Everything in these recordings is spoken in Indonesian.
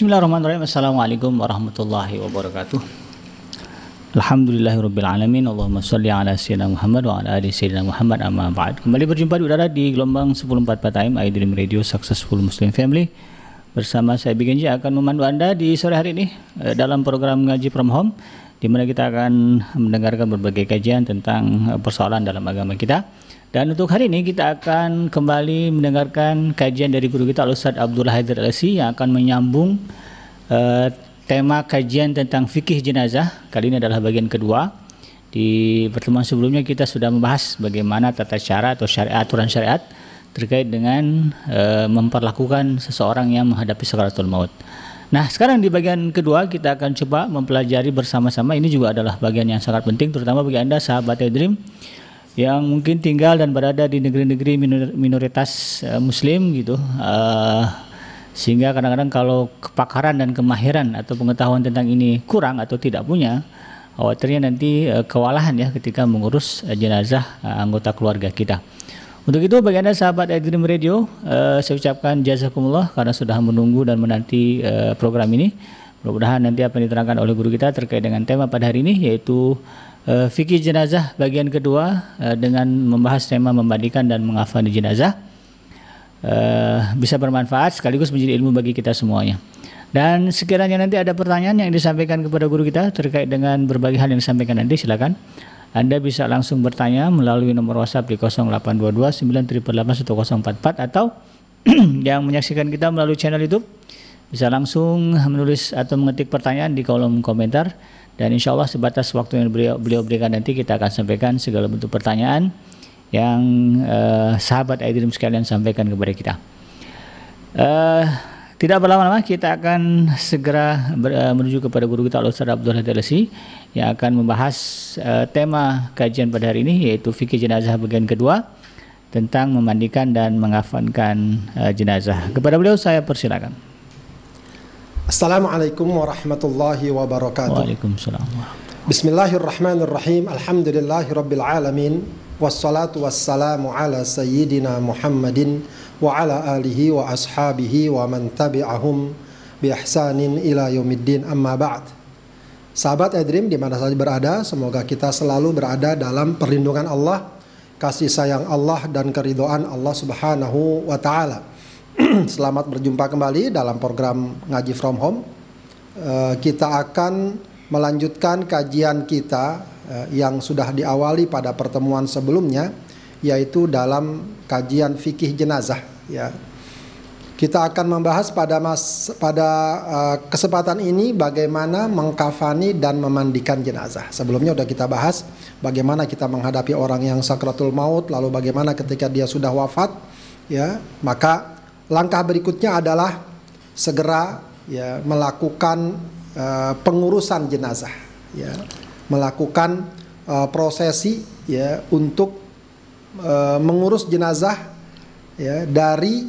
Bismillahirrahmanirrahim. Assalamualaikum warahmatullahi wabarakatuh. Alhamdulillahirabbil alamin. Allahumma shalli ala sayyidina Muhammad wa ala ali sayyidina Muhammad amma ba'd. Kembali berjumpa di udara di gelombang 1044 AM iDream Radio Successful Muslim Family. Bersama saya Bigenji akan memandu Anda di sore hari ini eh, dalam program ngaji from home di mana kita akan mendengarkan berbagai kajian tentang eh, persoalan dalam agama kita. Dan untuk hari ini kita akan kembali mendengarkan kajian dari guru kita Al-Ustaz Abdullah Haidar Alsi yang akan menyambung uh, tema kajian tentang fikih jenazah. Kali ini adalah bagian kedua. Di pertemuan sebelumnya kita sudah membahas bagaimana tata cara atau syariat aturan syariat terkait dengan uh, memperlakukan seseorang yang menghadapi sakaratul maut. Nah, sekarang di bagian kedua kita akan coba mempelajari bersama-sama. Ini juga adalah bagian yang sangat penting terutama bagi Anda sahabat Dream yang mungkin tinggal dan berada di negeri-negeri minoritas uh, muslim gitu uh, sehingga kadang-kadang kalau kepakaran dan kemahiran atau pengetahuan tentang ini kurang atau tidak punya khawatirnya nanti uh, kewalahan ya ketika mengurus uh, jenazah uh, anggota keluarga kita. Untuk itu bagi Anda sahabat Dream Radio, uh, saya ucapkan jazakumullah karena sudah menunggu dan menanti uh, program ini. Mudah-mudahan nanti apa yang diterangkan oleh guru kita terkait dengan tema pada hari ini yaitu uh, fikih jenazah bagian kedua uh, dengan membahas tema memandikan dan mengafani jenazah uh, bisa bermanfaat sekaligus menjadi ilmu bagi kita semuanya. Dan sekiranya nanti ada pertanyaan yang disampaikan kepada guru kita terkait dengan berbagai hal yang disampaikan nanti silakan anda bisa langsung bertanya melalui nomor WhatsApp di 0822 988 atau yang menyaksikan kita melalui channel YouTube bisa langsung menulis atau mengetik pertanyaan di kolom komentar dan insya Allah sebatas waktu yang beliau, beliau berikan nanti kita akan sampaikan segala bentuk pertanyaan yang uh, sahabat Aidrim sekalian sampaikan kepada kita. Uh, tidak berlama-lama kita akan segera ber, uh, menuju kepada guru kita Al-Ustaz Abdul Hadalasi yang akan membahas uh, tema kajian pada hari ini yaitu fikih jenazah bagian kedua tentang memandikan dan mengafankan uh, jenazah. Kepada beliau saya persilakan. Assalamualaikum warahmatullahi wabarakatuh. Waalaikumsalam. Bismillahirrahmanirrahim. Alhamdulillahi rabbil alamin. Wassalatu wassalamu ala sayyidina Muhammadin wa ala alihi wa ashabihi wa man tabi'ahum bi ihsanin ila yaumiddin amma ba'd. Sahabat Edrim di mana saja berada, semoga kita selalu berada dalam perlindungan Allah, kasih sayang Allah dan keridhaan Allah Subhanahu wa taala. Selamat berjumpa kembali dalam program Ngaji From Home. Uh, kita akan melanjutkan kajian kita uh, yang sudah diawali pada pertemuan sebelumnya, yaitu dalam kajian fikih jenazah. Ya, kita akan membahas pada mas pada uh, kesempatan ini bagaimana mengkafani dan memandikan jenazah. Sebelumnya sudah kita bahas bagaimana kita menghadapi orang yang sakratul maut, lalu bagaimana ketika dia sudah wafat, ya maka langkah berikutnya adalah segera ya melakukan uh, pengurusan jenazah ya melakukan uh, prosesi ya untuk uh, mengurus jenazah ya dari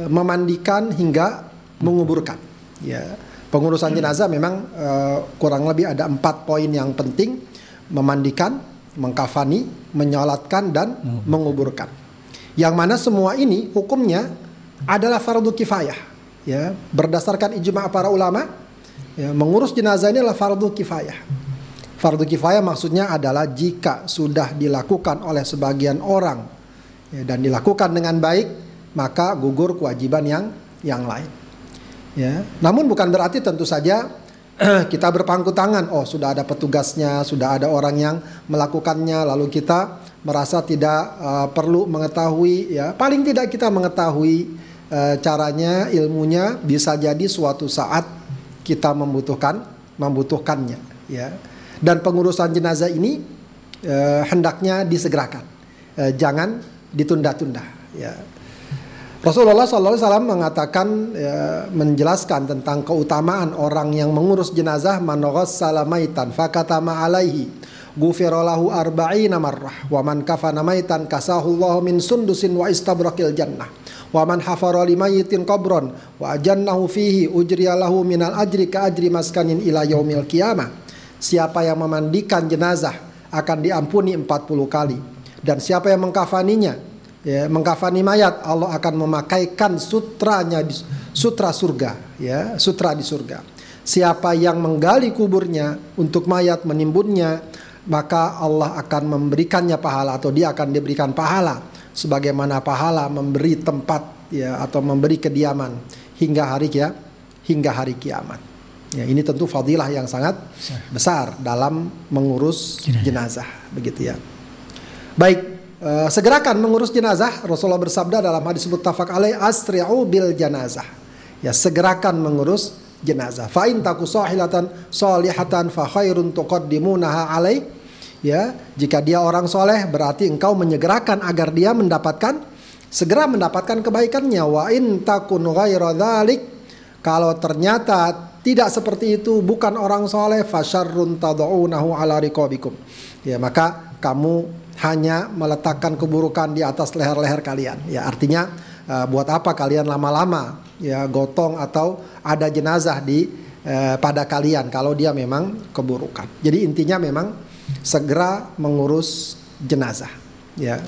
uh, memandikan hingga menguburkan ya. Pengurusan jenazah memang uh, kurang lebih ada empat poin yang penting. Memandikan mengkafani menyolatkan dan menguburkan. Yang mana semua ini hukumnya adalah fardu kifayah ya. Berdasarkan ijma para ulama ya, mengurus jenazah ini adalah fardu kifayah. Fardu kifayah maksudnya adalah jika sudah dilakukan oleh sebagian orang ya, dan dilakukan dengan baik maka gugur kewajiban yang yang lain ya. Namun bukan berarti tentu saja kita berpangku tangan oh sudah ada petugasnya sudah ada orang yang melakukannya lalu kita merasa tidak uh, perlu mengetahui ya. Paling tidak kita mengetahui uh, caranya ilmunya bisa jadi suatu saat kita membutuhkan membutuhkannya ya. Dan pengurusan jenazah ini uh, hendaknya disegerakan. Uh, jangan ditunda-tunda ya. Rasulullah SAW mengatakan ya, menjelaskan tentang keutamaan orang yang mengurus jenazah manogos salamaitan fakatama alaihi gufirolahu arba'ina marrah wa man kafana maitan kasahullahu min sundusin wa istabrakil jannah wa man hafara limayitin qabron wa ajannahu fihi ujriyalahu minal ajri ka ajri maskanin ila yaumil qiyamah. Siapa yang memandikan jenazah akan diampuni 40 kali. Dan siapa yang mengkafaninya ya, mengkafani mayat, Allah akan memakaikan sutranya di sutra surga, ya, sutra di surga. Siapa yang menggali kuburnya untuk mayat menimbunnya, maka Allah akan memberikannya pahala atau dia akan diberikan pahala sebagaimana pahala memberi tempat ya atau memberi kediaman hingga hari ya hingga hari kiamat. Ya, ini tentu fadilah yang sangat besar dalam mengurus jenazah, begitu ya. Baik, uh, segerakan mengurus jenazah. Rasulullah bersabda dalam hadis muttafaq alaih asri'u bil jenazah. Ya, segerakan mengurus jenazah. Fa in taku sahilatan salihatan fa khairun tuqaddimunaha alaih. Ya, jika dia orang soleh berarti engkau menyegerakan agar dia mendapatkan segera mendapatkan kebaikannya. Wa in takun kalau ternyata tidak seperti itu, bukan orang soleh, fasyarrun tad'unahu ala riqabikum. Ya, maka kamu hanya meletakkan keburukan di atas leher-leher kalian. Ya, artinya uh, buat apa kalian lama-lama ya gotong atau ada jenazah di uh, pada kalian kalau dia memang keburukan. Jadi intinya memang segera mengurus jenazah. Ya.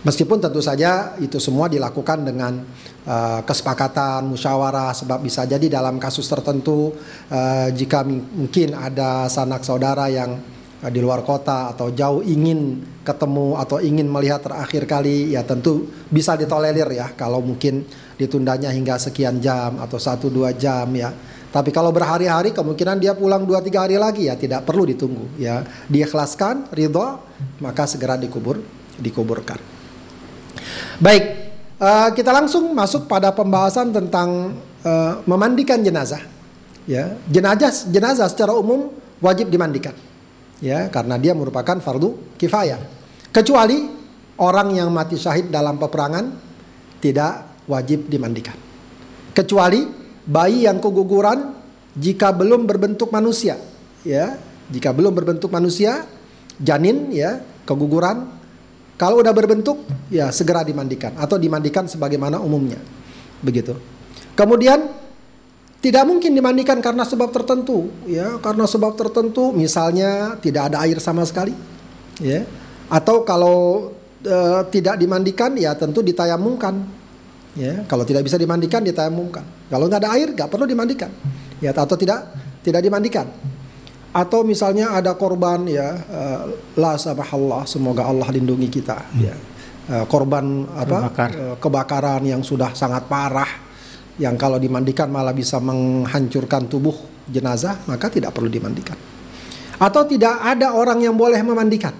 Meskipun tentu saja itu semua dilakukan dengan uh, kesepakatan, musyawarah, sebab bisa jadi dalam kasus tertentu uh, jika mungkin ada sanak saudara yang uh, di luar kota atau jauh ingin ketemu atau ingin melihat terakhir kali, ya tentu bisa ditolerir ya kalau mungkin ditundanya hingga sekian jam atau satu dua jam ya. Tapi kalau berhari-hari kemungkinan dia pulang dua tiga hari lagi ya tidak perlu ditunggu ya. Diikhlaskan, ridho, maka segera dikubur, dikuburkan. Baik, uh, kita langsung masuk pada pembahasan tentang uh, memandikan jenazah. Ya, jenazah jenazah secara umum wajib dimandikan. Ya, karena dia merupakan fardu kifayah. Kecuali orang yang mati syahid dalam peperangan tidak wajib dimandikan. Kecuali bayi yang keguguran jika belum berbentuk manusia, ya, jika belum berbentuk manusia, janin ya, keguguran kalau udah berbentuk, ya segera dimandikan atau dimandikan sebagaimana umumnya. Begitu. Kemudian tidak mungkin dimandikan karena sebab tertentu, ya, karena sebab tertentu misalnya tidak ada air sama sekali, ya. Atau kalau e, tidak dimandikan ya tentu ditayamumkan. Ya, kalau tidak bisa dimandikan ditayamumkan. Kalau nggak ada air nggak perlu dimandikan. Ya, atau tidak tidak dimandikan atau misalnya ada korban ya uh, la Allah semoga Allah lindungi kita hmm. ya uh, korban apa Kebakar. uh, kebakaran yang sudah sangat parah yang kalau dimandikan malah bisa menghancurkan tubuh jenazah maka tidak perlu dimandikan atau tidak ada orang yang boleh memandikan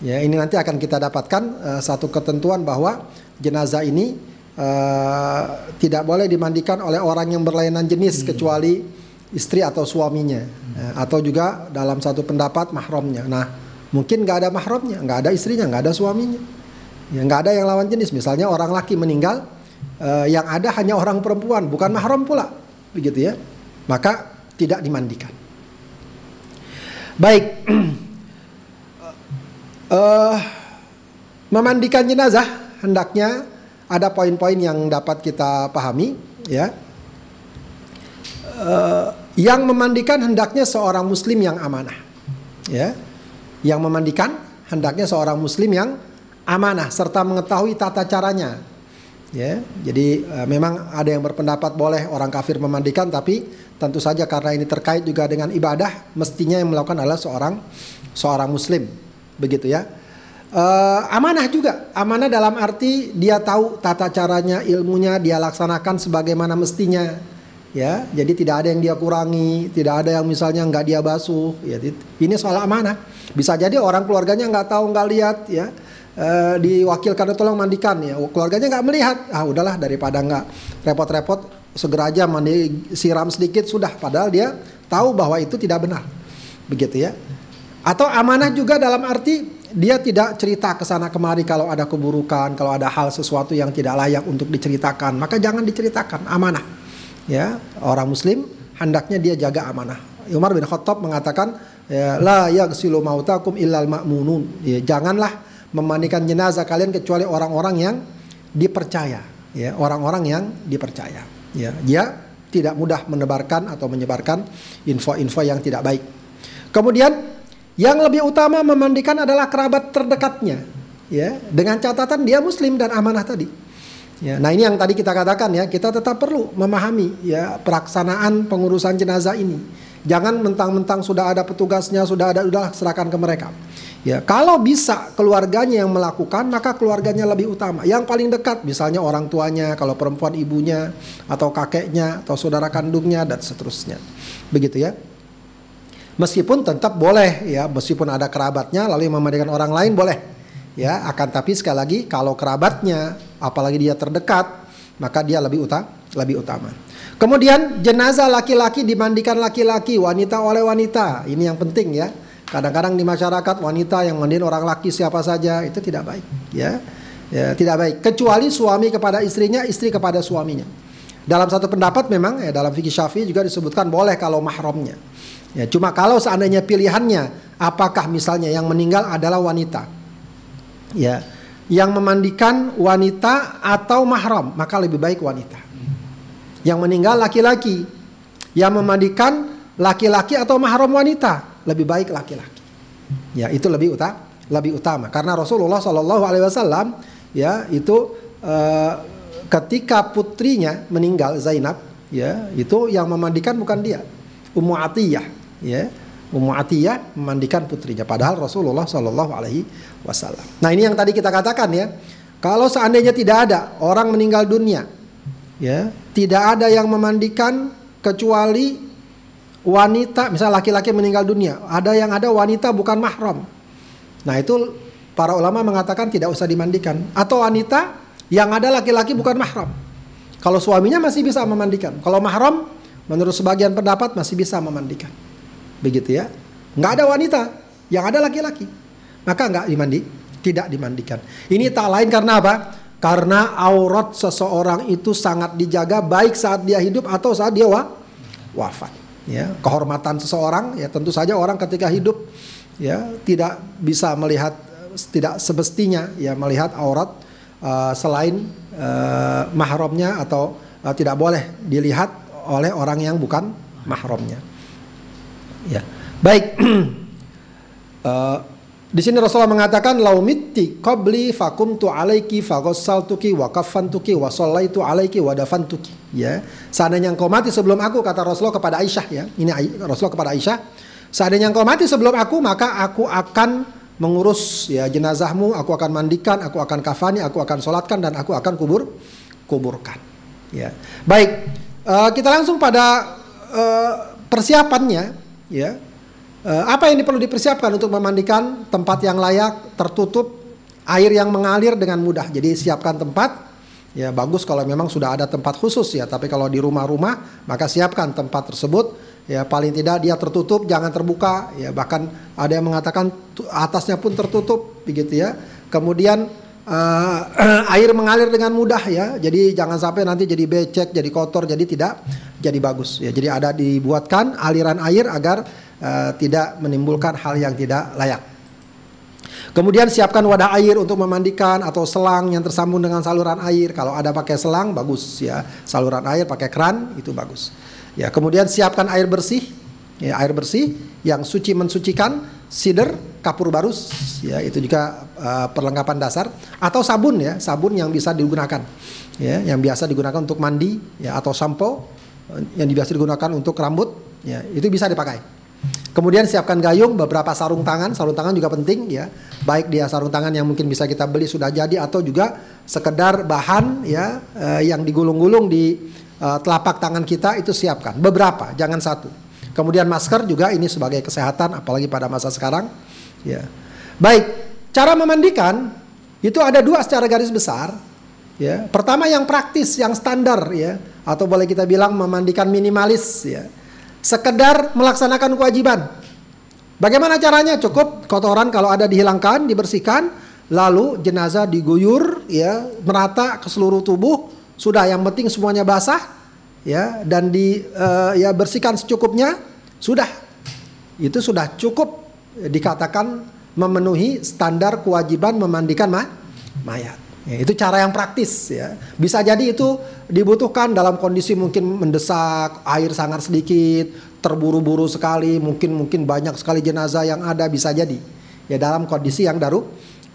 ya ini nanti akan kita dapatkan uh, satu ketentuan bahwa jenazah ini uh, tidak boleh dimandikan oleh orang yang berlainan jenis hmm. kecuali istri atau suaminya hmm. atau juga dalam satu pendapat mahramnya. Nah mungkin nggak ada mahramnya, nggak ada istrinya, nggak ada suaminya, ya nggak ada yang lawan jenis. Misalnya orang laki meninggal, uh, yang ada hanya orang perempuan, bukan mahram pula, begitu ya. Maka tidak dimandikan. Baik, uh, memandikan jenazah hendaknya ada poin-poin yang dapat kita pahami, ya uh, yang memandikan hendaknya seorang muslim yang amanah. Ya. Yang memandikan hendaknya seorang muslim yang amanah serta mengetahui tata caranya. Ya, jadi uh, memang ada yang berpendapat boleh orang kafir memandikan tapi tentu saja karena ini terkait juga dengan ibadah mestinya yang melakukan adalah seorang seorang muslim. Begitu ya. Uh, amanah juga, amanah dalam arti dia tahu tata caranya, ilmunya dia laksanakan sebagaimana mestinya. Ya jadi tidak ada yang dia kurangi tidak ada yang misalnya nggak dia basuh. Ya ini soal amanah. Bisa jadi orang keluarganya nggak tahu nggak lihat ya. E, diwakilkan tolong mandikan ya. Keluarganya nggak melihat. Ah udahlah daripada nggak repot-repot segera aja mandi siram sedikit sudah. Padahal dia tahu bahwa itu tidak benar. Begitu ya. Atau amanah juga dalam arti dia tidak cerita ke sana kemari kalau ada keburukan kalau ada hal sesuatu yang tidak layak untuk diceritakan maka jangan diceritakan amanah ya orang muslim hendaknya dia jaga amanah. Umar bin Khattab mengatakan ya, la yaghsilu mautakum illal ma'munun. Ya, janganlah memandikan jenazah kalian kecuali orang-orang yang dipercaya, ya, orang-orang yang dipercaya. Ya, dia tidak mudah menebarkan atau menyebarkan info-info yang tidak baik. Kemudian yang lebih utama memandikan adalah kerabat terdekatnya. ya dengan catatan dia muslim dan amanah tadi. Ya, nah ini yang tadi kita katakan ya, kita tetap perlu memahami ya pelaksanaan pengurusan jenazah ini. Jangan mentang-mentang sudah ada petugasnya, sudah ada udah serahkan ke mereka. Ya, kalau bisa keluarganya yang melakukan, maka keluarganya lebih utama. Yang paling dekat misalnya orang tuanya, kalau perempuan ibunya atau kakeknya atau saudara kandungnya dan seterusnya. Begitu ya. Meskipun tetap boleh ya, meskipun ada kerabatnya lalu memandikan orang lain boleh. Ya, akan tapi sekali lagi kalau kerabatnya apalagi dia terdekat, maka dia lebih utama, lebih utama. Kemudian jenazah laki-laki dimandikan laki-laki, wanita oleh wanita. Ini yang penting ya Kadang-kadang di masyarakat wanita yang mandiin orang laki siapa saja itu tidak baik, ya. Ya, tidak baik. Kecuali suami kepada istrinya, istri kepada suaminya. Dalam satu pendapat memang ya dalam fikih Syafi'i juga disebutkan boleh kalau mahramnya. Ya, cuma kalau seandainya pilihannya apakah misalnya yang meninggal adalah wanita. Ya, yang memandikan wanita atau mahram, maka lebih baik wanita. Yang meninggal laki-laki, yang memandikan laki-laki atau mahram wanita, lebih baik laki-laki. Ya, itu lebih utama, lebih utama karena Rasulullah Shallallahu alaihi wasallam ya itu uh, ketika putrinya meninggal Zainab ya, itu yang memandikan bukan dia. Ummu Atiyah ya. Ummu Atiyah memandikan putrinya padahal Rasulullah Shallallahu alaihi wasallam. Nah, ini yang tadi kita katakan ya. Kalau seandainya tidak ada orang meninggal dunia ya, tidak ada yang memandikan kecuali wanita, misalnya laki-laki meninggal dunia, ada yang ada wanita bukan mahram. Nah itu para ulama mengatakan tidak usah dimandikan. Atau wanita yang ada laki-laki bukan mahram. Kalau suaminya masih bisa memandikan. Kalau mahram, menurut sebagian pendapat masih bisa memandikan. Begitu ya. Nggak ada wanita, yang ada laki-laki. Maka nggak dimandi, tidak dimandikan. Ini tak lain karena apa? Karena aurat seseorang itu sangat dijaga baik saat dia hidup atau saat dia wafat ya kehormatan seseorang ya tentu saja orang ketika hidup ya tidak bisa melihat tidak semestinya ya melihat aurat uh, selain uh, mahramnya atau uh, tidak boleh dilihat oleh orang yang bukan mahramnya ya baik uh, Di sini Rasulullah mengatakan laumitti qabli fakumtu alaiki faghassaltuki wa kaffantuki wa sallaitu alaiki wa dafantuki ya. Seandainya engkau mati sebelum aku kata Rasulullah kepada Aisyah ya. Ini Rasulullah kepada Aisyah. Seandainya engkau mati sebelum aku maka aku akan mengurus ya jenazahmu, aku akan mandikan, aku akan kafani, aku akan solatkan dan aku akan kubur kuburkan. Ya. Baik, uh, kita langsung pada uh, persiapannya ya Eh, apa yang perlu dipersiapkan untuk memandikan tempat yang layak, tertutup, air yang mengalir dengan mudah. Jadi siapkan tempat. Ya bagus kalau memang sudah ada tempat khusus ya. Tapi kalau di rumah-rumah maka siapkan tempat tersebut. Ya paling tidak dia tertutup, jangan terbuka. Ya bahkan ada yang mengatakan atasnya pun tertutup, begitu ya. Kemudian uh, air mengalir dengan mudah ya. Jadi jangan sampai nanti jadi becek, jadi kotor, jadi tidak jadi bagus ya. Jadi ada dibuatkan aliran air agar uh, tidak menimbulkan hal yang tidak layak. Kemudian siapkan wadah air untuk memandikan atau selang yang tersambung dengan saluran air. Kalau ada pakai selang bagus ya. Saluran air pakai keran itu bagus. Ya, kemudian siapkan air bersih. Ya, air bersih yang suci mensucikan, sider, kapur barus, ya itu juga uh, perlengkapan dasar atau sabun ya, sabun yang bisa digunakan. Ya, yang biasa digunakan untuk mandi ya atau sampo yang biasa digunakan untuk rambut, ya itu bisa dipakai. Kemudian siapkan gayung, beberapa sarung tangan. Sarung tangan juga penting ya. Baik dia sarung tangan yang mungkin bisa kita beli sudah jadi atau juga sekedar bahan ya eh, yang digulung-gulung di eh, telapak tangan kita itu siapkan. Beberapa, jangan satu. Kemudian masker juga ini sebagai kesehatan apalagi pada masa sekarang. Ya. Baik, cara memandikan itu ada dua secara garis besar. Ya, pertama yang praktis, yang standar ya, atau boleh kita bilang memandikan minimalis ya sekedar melaksanakan kewajiban. Bagaimana caranya? Cukup kotoran kalau ada dihilangkan, dibersihkan, lalu jenazah diguyur ya merata ke seluruh tubuh. Sudah yang penting semuanya basah ya dan di uh, ya bersihkan secukupnya. Sudah. Itu sudah cukup dikatakan memenuhi standar kewajiban memandikan ma mayat. Ya, itu cara yang praktis ya. Bisa jadi itu dibutuhkan dalam kondisi mungkin mendesak, air sangat sedikit, terburu-buru sekali, mungkin mungkin banyak sekali jenazah yang ada bisa jadi. Ya dalam kondisi yang daru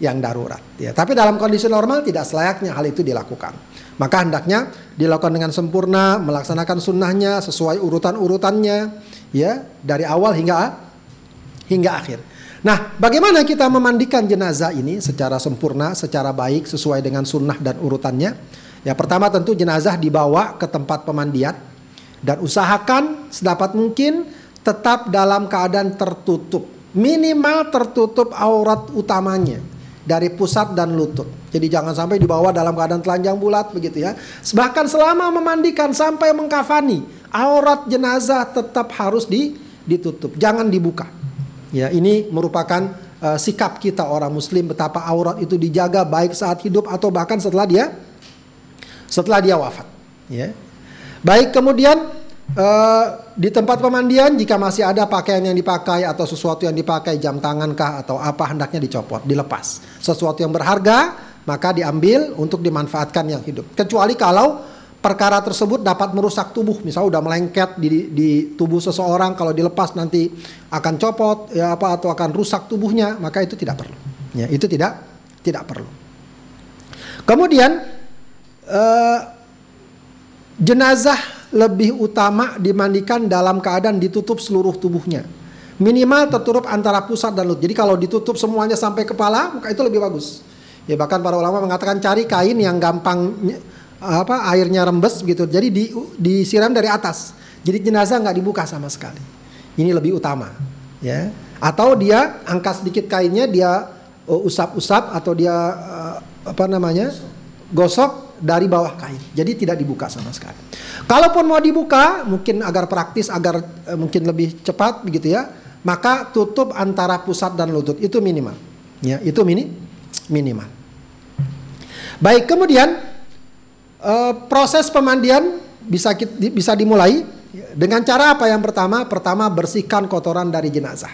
yang darurat. Ya, tapi dalam kondisi normal tidak selayaknya hal itu dilakukan. Maka hendaknya dilakukan dengan sempurna, melaksanakan sunnahnya sesuai urutan-urutannya, ya dari awal hingga hingga akhir. Nah, bagaimana kita memandikan jenazah ini secara sempurna, secara baik, sesuai dengan sunnah dan urutannya? Ya, pertama tentu jenazah dibawa ke tempat pemandian dan usahakan sedapat mungkin tetap dalam keadaan tertutup, minimal tertutup aurat utamanya dari pusat dan lutut. Jadi jangan sampai dibawa dalam keadaan telanjang bulat begitu ya. Bahkan selama memandikan sampai mengkafani, aurat jenazah tetap harus di, ditutup, jangan dibuka. Ya, ini merupakan uh, sikap kita orang muslim betapa aurat itu dijaga baik saat hidup atau bahkan setelah dia setelah dia wafat, ya. Baik kemudian Uh, di tempat pemandian jika masih ada pakaian yang dipakai atau sesuatu yang dipakai jam tangan kah atau apa hendaknya dicopot, dilepas. Sesuatu yang berharga maka diambil untuk dimanfaatkan yang hidup. Kecuali kalau perkara tersebut dapat merusak tubuh, misalnya udah melengket di, di tubuh seseorang kalau dilepas nanti akan copot ya apa atau akan rusak tubuhnya, maka itu tidak perlu. Ya, itu tidak tidak perlu. Kemudian uh, jenazah lebih utama dimandikan dalam keadaan ditutup seluruh tubuhnya. Minimal tertutup antara pusat dan lutut. Jadi kalau ditutup semuanya sampai kepala, maka itu lebih bagus. Ya bahkan para ulama mengatakan cari kain yang gampang apa airnya rembes gitu. Jadi di, disiram dari atas. Jadi jenazah nggak dibuka sama sekali. Ini lebih utama, ya. Atau dia angkat sedikit kainnya, dia uh, usap-usap atau dia uh, apa namanya gosok dari bawah kain. Jadi tidak dibuka sama sekali. Kalaupun mau dibuka, mungkin agar praktis, agar uh, mungkin lebih cepat begitu ya, maka tutup antara pusat dan lutut itu minimal. Ya, itu mini minimal. Baik, kemudian uh, proses pemandian bisa bisa dimulai dengan cara apa yang pertama? Pertama bersihkan kotoran dari jenazah.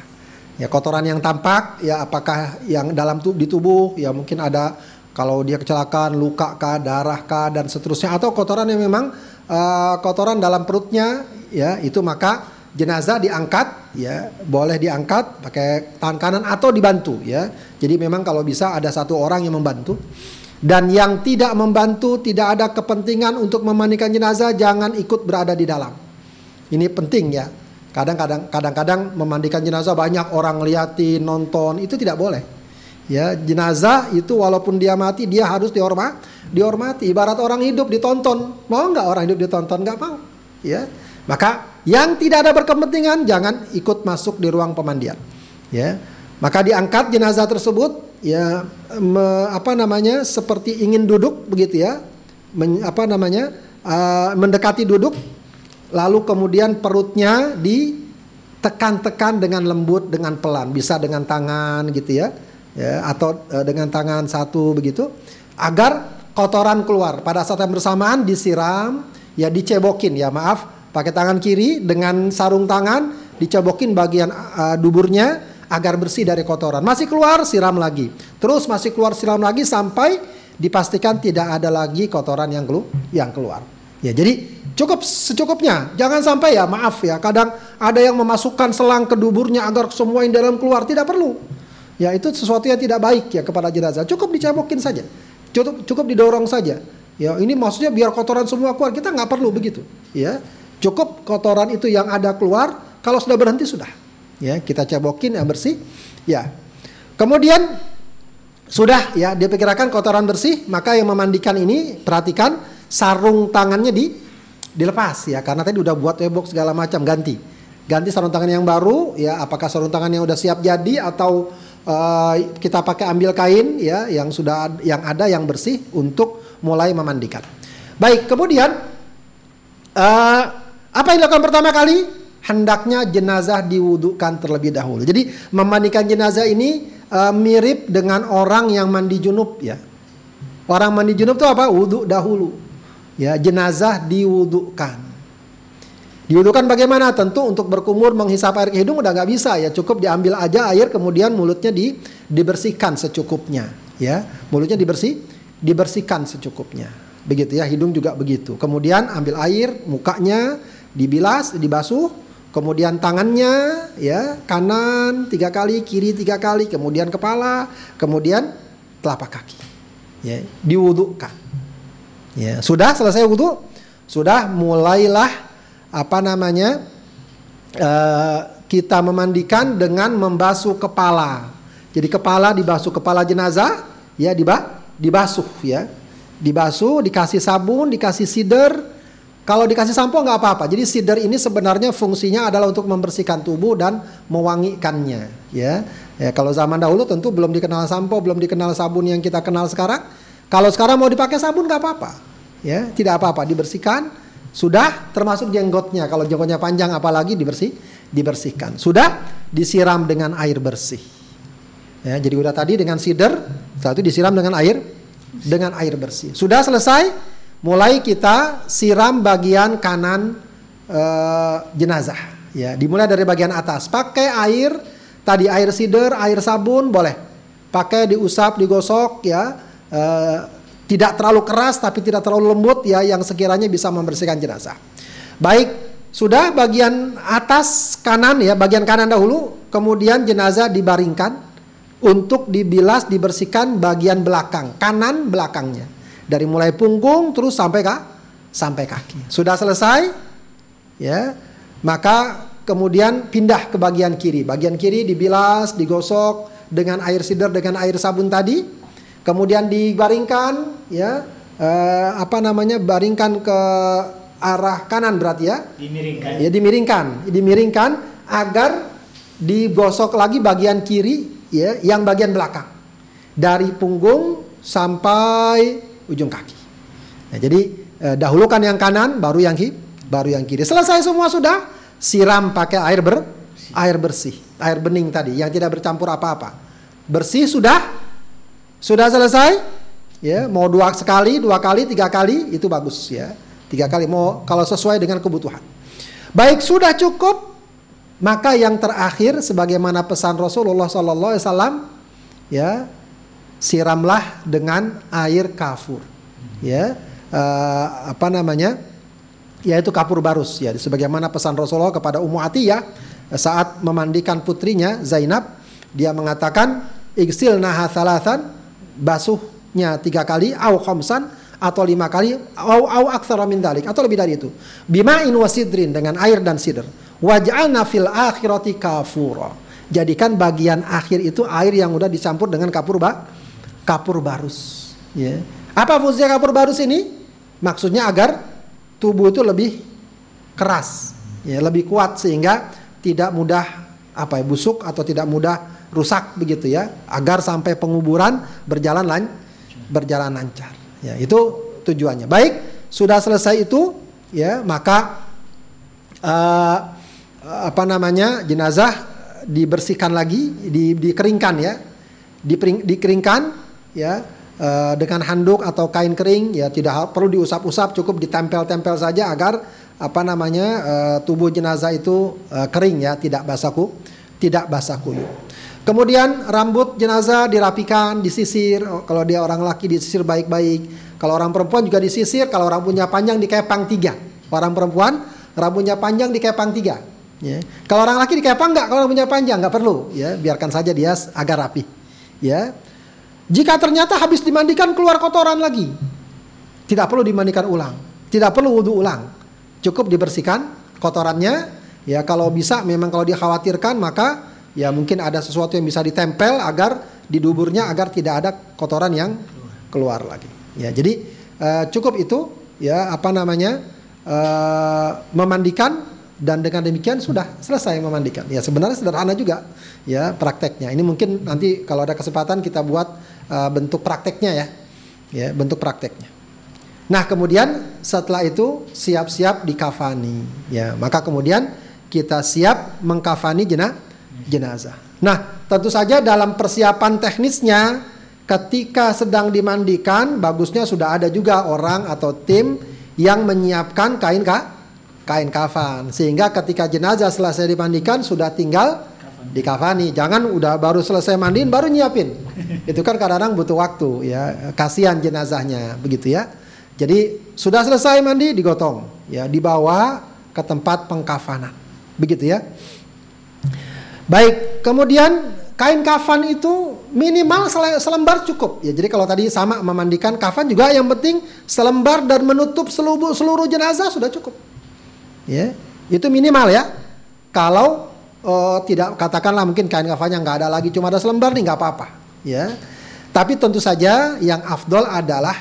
Ya, kotoran yang tampak ya apakah yang dalam tu di tubuh ya mungkin ada kalau dia kecelakaan luka kah, darah kah dan seterusnya atau kotoran yang memang uh, kotoran dalam perutnya ya itu maka jenazah diangkat ya boleh diangkat pakai tangan kanan atau dibantu ya jadi memang kalau bisa ada satu orang yang membantu dan yang tidak membantu tidak ada kepentingan untuk memandikan jenazah jangan ikut berada di dalam ini penting ya kadang-kadang kadang-kadang memandikan jenazah banyak orang liatin nonton itu tidak boleh Ya, jenazah itu walaupun dia mati dia harus dihormat, dihormati. Ibarat orang hidup ditonton. Mau nggak orang hidup ditonton? Nggak mau. Ya. Maka yang tidak ada berkepentingan jangan ikut masuk di ruang pemandian. Ya. Maka diangkat jenazah tersebut ya me, apa namanya seperti ingin duduk begitu ya. Men, apa namanya? Uh, mendekati duduk lalu kemudian perutnya ditekan-tekan dengan lembut dengan pelan bisa dengan tangan gitu ya ya atau uh, dengan tangan satu begitu agar kotoran keluar pada saat yang bersamaan disiram ya dicebokin ya maaf pakai tangan kiri dengan sarung tangan dicebokin bagian uh, duburnya agar bersih dari kotoran masih keluar siram lagi terus masih keluar siram lagi sampai dipastikan tidak ada lagi kotoran yang kelu yang keluar ya jadi cukup secukupnya jangan sampai ya maaf ya kadang ada yang memasukkan selang ke duburnya agar semua yang dalam keluar tidak perlu ya itu sesuatu yang tidak baik ya kepada jenazah. Cukup dicabokin saja, cukup cukup didorong saja. Ya ini maksudnya biar kotoran semua keluar. Kita nggak perlu begitu. Ya cukup kotoran itu yang ada keluar. Kalau sudah berhenti sudah. Ya kita cabokin yang bersih. Ya kemudian sudah ya diperkirakan kotoran bersih maka yang memandikan ini perhatikan sarung tangannya di dilepas ya karena tadi udah buat ebok segala macam ganti ganti sarung tangan yang baru ya apakah sarung tangan yang udah siap jadi atau uh, kita pakai ambil kain ya yang sudah yang ada yang bersih untuk mulai memandikan. Baik, kemudian uh, apa yang dilakukan pertama kali? Hendaknya jenazah diwudukan terlebih dahulu. Jadi memandikan jenazah ini uh, mirip dengan orang yang mandi junub ya. Orang mandi junub itu apa? Wudhu dahulu. Ya, jenazah diwudukan. Diwudukan bagaimana? Tentu untuk berkumur menghisap air ke hidung udah nggak bisa ya. Cukup diambil aja air kemudian mulutnya di, dibersihkan secukupnya ya. Mulutnya dibersih dibersihkan secukupnya. Begitu ya, hidung juga begitu. Kemudian ambil air, mukanya dibilas, dibasuh, kemudian tangannya ya kanan tiga kali, kiri tiga kali, kemudian kepala, kemudian telapak kaki. Ya, diwudukan. Ya, sudah selesai wudhu, sudah mulailah apa namanya? Uh, kita memandikan dengan membasuh kepala. Jadi kepala dibasuh kepala jenazah, ya dibasuh ya. Dibasuh, dikasih sabun, dikasih sider, kalau dikasih sampo nggak apa-apa. Jadi sider ini sebenarnya fungsinya adalah untuk membersihkan tubuh dan mewangikannya. Ya, ya kalau zaman dahulu tentu belum dikenal sampo, belum dikenal sabun yang kita kenal sekarang. Kalau sekarang mau dipakai sabun nggak apa-apa. Ya, tidak apa-apa. Dibersihkan. Sudah termasuk jenggotnya. Kalau jenggotnya panjang apalagi dibersih, dibersihkan. Sudah disiram dengan air bersih. Ya, jadi udah tadi dengan sider, itu disiram dengan air dengan air bersih. Sudah selesai, mulai kita siram bagian kanan uh, jenazah ya. Dimulai dari bagian atas. Pakai air tadi air sider air sabun boleh. Pakai diusap digosok ya. Uh, tidak terlalu keras tapi tidak terlalu lembut ya yang sekiranya bisa membersihkan jenazah. Baik sudah bagian atas kanan ya bagian kanan dahulu kemudian jenazah dibaringkan untuk dibilas dibersihkan bagian belakang kanan belakangnya dari mulai punggung terus sampai ke sampai kaki. Sudah selesai, ya, maka kemudian pindah ke bagian kiri. Bagian kiri dibilas, digosok dengan air sider dengan air sabun tadi, kemudian dibaringkan, ya, eh, apa namanya, baringkan ke arah kanan berarti ya. Dimiringkan. Ya dimiringkan, dimiringkan agar digosok lagi bagian kiri, ya, yang bagian belakang dari punggung sampai ujung kaki. Nah, jadi eh, dahulukan yang kanan, baru yang kiri, baru yang kiri. Selesai semua sudah, siram pakai air ber, air bersih, air bening tadi yang tidak bercampur apa-apa. Bersih sudah, sudah selesai. Ya, mau dua sekali, dua kali, tiga kali itu bagus ya. Tiga kali mau kalau sesuai dengan kebutuhan. Baik sudah cukup, maka yang terakhir sebagaimana pesan Rasulullah Sallallahu Alaihi Wasallam, ya siramlah dengan air kafur. Ya uh, apa namanya? Yaitu kapur barus ya. Sebagaimana pesan Rasulullah kepada Ummu Atiyah saat memandikan putrinya Zainab dia mengatakan iksil nahathalatan basuhnya tiga kali au khamsan atau lima kali au au aktsara min dalik atau lebih dari itu. Bima'in wasidrin dengan air dan sider waj'alna fil akhirati kafura. Jadikan bagian akhir itu air yang udah dicampur dengan kapur ba kapur barus. Ya. Apa fungsinya kapur barus ini? Maksudnya agar tubuh itu lebih keras, ya, lebih kuat sehingga tidak mudah apa ya busuk atau tidak mudah rusak begitu ya, agar sampai penguburan berjalan lan berjalan lancar. Ya, itu tujuannya. Baik, sudah selesai itu, ya maka uh, apa namanya jenazah dibersihkan lagi, di, dikeringkan ya, Dipering, dikeringkan ya uh, dengan handuk atau kain kering ya tidak perlu diusap-usap cukup ditempel-tempel saja agar apa namanya uh, tubuh jenazah itu uh, kering ya tidak basah ku tidak basah kuyup. Kemudian rambut jenazah dirapikan, disisir. Oh, kalau dia orang laki disisir baik-baik. Kalau orang perempuan juga disisir. Kalau orang punya panjang dikepang tiga. Orang perempuan rambutnya panjang dikepang tiga. Ya. Kalau orang laki dikepang nggak? Kalau punya panjang nggak perlu. Ya, biarkan saja dia agak rapi. Ya. Jika ternyata habis dimandikan keluar kotoran lagi, tidak perlu dimandikan ulang, tidak perlu wudhu ulang, cukup dibersihkan kotorannya. Ya kalau bisa, memang kalau dikhawatirkan maka ya mungkin ada sesuatu yang bisa ditempel agar di duburnya agar tidak ada kotoran yang keluar lagi. Ya jadi uh, cukup itu ya apa namanya uh, memandikan dan dengan demikian sudah selesai memandikan. Ya sebenarnya sederhana juga ya prakteknya. Ini mungkin nanti kalau ada kesempatan kita buat uh, bentuk prakteknya ya. Ya, bentuk prakteknya. Nah, kemudian setelah itu siap-siap dikafani ya. Maka kemudian kita siap mengkafani jena, jenazah. Nah, tentu saja dalam persiapan teknisnya ketika sedang dimandikan bagusnya sudah ada juga orang atau tim yang menyiapkan kain kah? kain kafan sehingga ketika jenazah selesai dimandikan sudah tinggal dikafani jangan udah baru selesai mandiin baru nyiapin. Itu kan kadang-kadang butuh waktu ya. Kasihan jenazahnya begitu ya. Jadi sudah selesai mandi digotong ya. Dibawa ke tempat pengkafanan begitu ya. Baik kemudian kain kafan itu minimal selembar cukup. Ya, jadi kalau tadi sama memandikan kafan juga yang penting selembar dan menutup seluruh seluruh jenazah sudah cukup. Ya, itu minimal ya. Kalau uh, tidak katakanlah mungkin kain kafannya nggak ada lagi cuma ada selembar nih nggak apa-apa. Ya, tapi tentu saja yang afdol adalah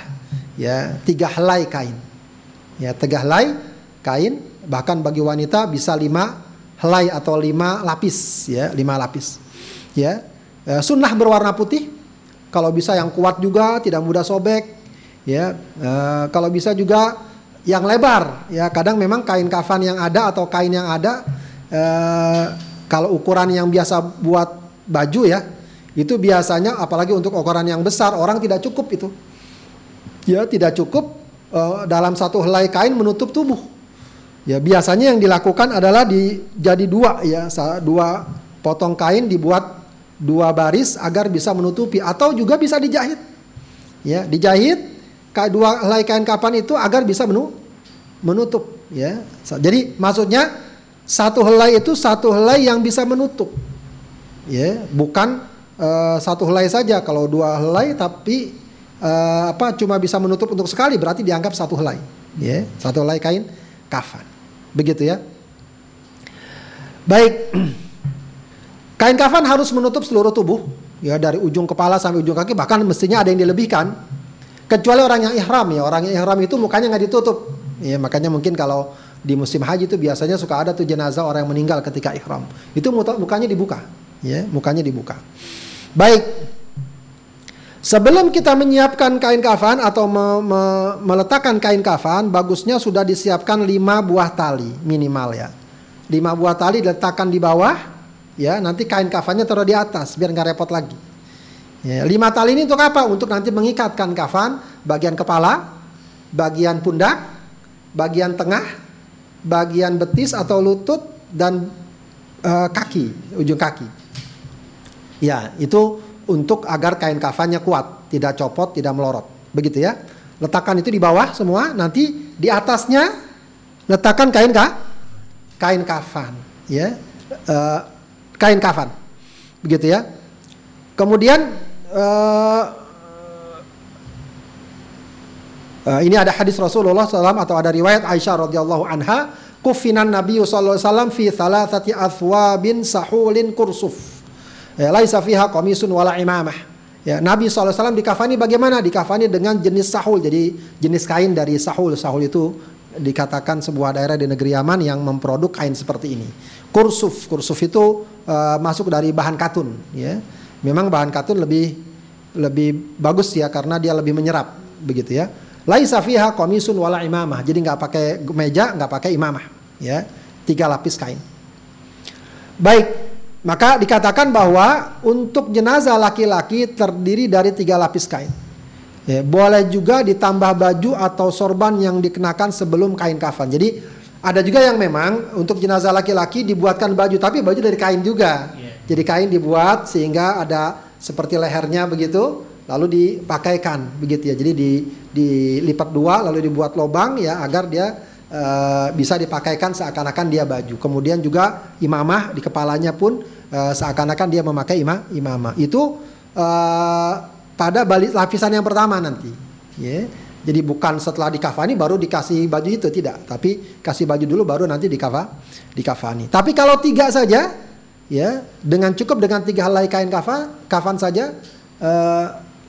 ya tiga helai kain. Ya, tiga helai kain bahkan bagi wanita bisa lima helai atau lima lapis ya lima lapis ya e, sunnah berwarna putih kalau bisa yang kuat juga tidak mudah sobek ya e, kalau bisa juga yang lebar ya kadang memang kain kafan yang ada atau kain yang ada e, kalau ukuran yang biasa buat baju ya itu biasanya apalagi untuk ukuran yang besar orang tidak cukup itu ya tidak cukup e, dalam satu helai kain menutup tubuh ya biasanya yang dilakukan adalah di jadi dua ya dua potong kain dibuat dua baris agar bisa menutupi atau juga bisa dijahit. Ya, dijahit dua helai kain kapan itu agar bisa menu, menutup ya. Jadi maksudnya satu helai itu satu helai yang bisa menutup. Ya, bukan uh, satu helai saja. Kalau dua helai tapi uh, apa cuma bisa menutup untuk sekali berarti dianggap satu helai. Ya, satu helai kain kafan. Begitu ya. Baik. Kain kafan harus menutup seluruh tubuh, ya dari ujung kepala sampai ujung kaki, bahkan mestinya ada yang dilebihkan. Kecuali orang yang ihram ya, orang yang ihram itu mukanya nggak ditutup. Ya, makanya mungkin kalau di musim haji itu biasanya suka ada tuh jenazah orang yang meninggal ketika ihram. Itu mukanya dibuka, ya, mukanya dibuka. Baik. Sebelum kita menyiapkan kain kafan atau me me meletakkan kain kafan, bagusnya sudah disiapkan lima buah tali minimal ya. Lima buah tali diletakkan di bawah, ya nanti kain kafannya taruh di atas biar nggak repot lagi. Ya, lima tali ini untuk apa? Untuk nanti mengikatkan kafan bagian kepala, bagian pundak, bagian tengah, bagian betis atau lutut dan uh, kaki, ujung kaki. Ya, itu untuk agar kain kafannya kuat, tidak copot, tidak melorot. Begitu ya. Letakkan itu di bawah semua, nanti di atasnya letakkan kain kah? Kain kafan, ya. Uh, kain kafan. Begitu ya. Kemudian uh, uh, ini ada hadis Rasulullah SAW atau ada riwayat Aisyah radhiyallahu anha kufinan Nabi wasallam fi thalathati athwabin sahulin kursuf. Ya, laisa fiha qamisun wala imamah. Ya, Nabi SAW dikafani bagaimana? Dikafani dengan jenis sahul. Jadi jenis kain dari sahul. Sahul itu dikatakan sebuah daerah di negeri Yaman yang memproduk kain seperti ini. Kursuf, kursuf itu uh, masuk dari bahan katun, ya. Memang bahan katun lebih lebih bagus ya karena dia lebih menyerap, begitu ya. Laisa fiha komisun wala imamah. Jadi nggak pakai meja, nggak pakai imamah, ya. Tiga lapis kain. Baik, maka dikatakan bahwa untuk jenazah laki-laki terdiri dari tiga lapis kain. Ya, boleh juga ditambah baju atau sorban yang dikenakan sebelum kain kafan. Jadi ada juga yang memang untuk jenazah laki-laki dibuatkan baju, tapi baju dari kain juga. Yeah. Jadi kain dibuat sehingga ada seperti lehernya begitu, lalu dipakaikan begitu ya. Jadi di, dilipat dua, lalu dibuat lubang ya agar dia uh, bisa dipakaikan seakan-akan dia baju. Kemudian juga imamah di kepalanya pun uh, seakan-akan dia memakai imam imamah. Itu uh, pada balik lapisan yang pertama nanti. Yeah. Jadi bukan setelah dikafani baru dikasih baju itu tidak, tapi kasih baju dulu baru nanti dikafa, dikafani. Tapi kalau tiga saja, ya dengan cukup dengan tiga helai kain kafan, kafan saja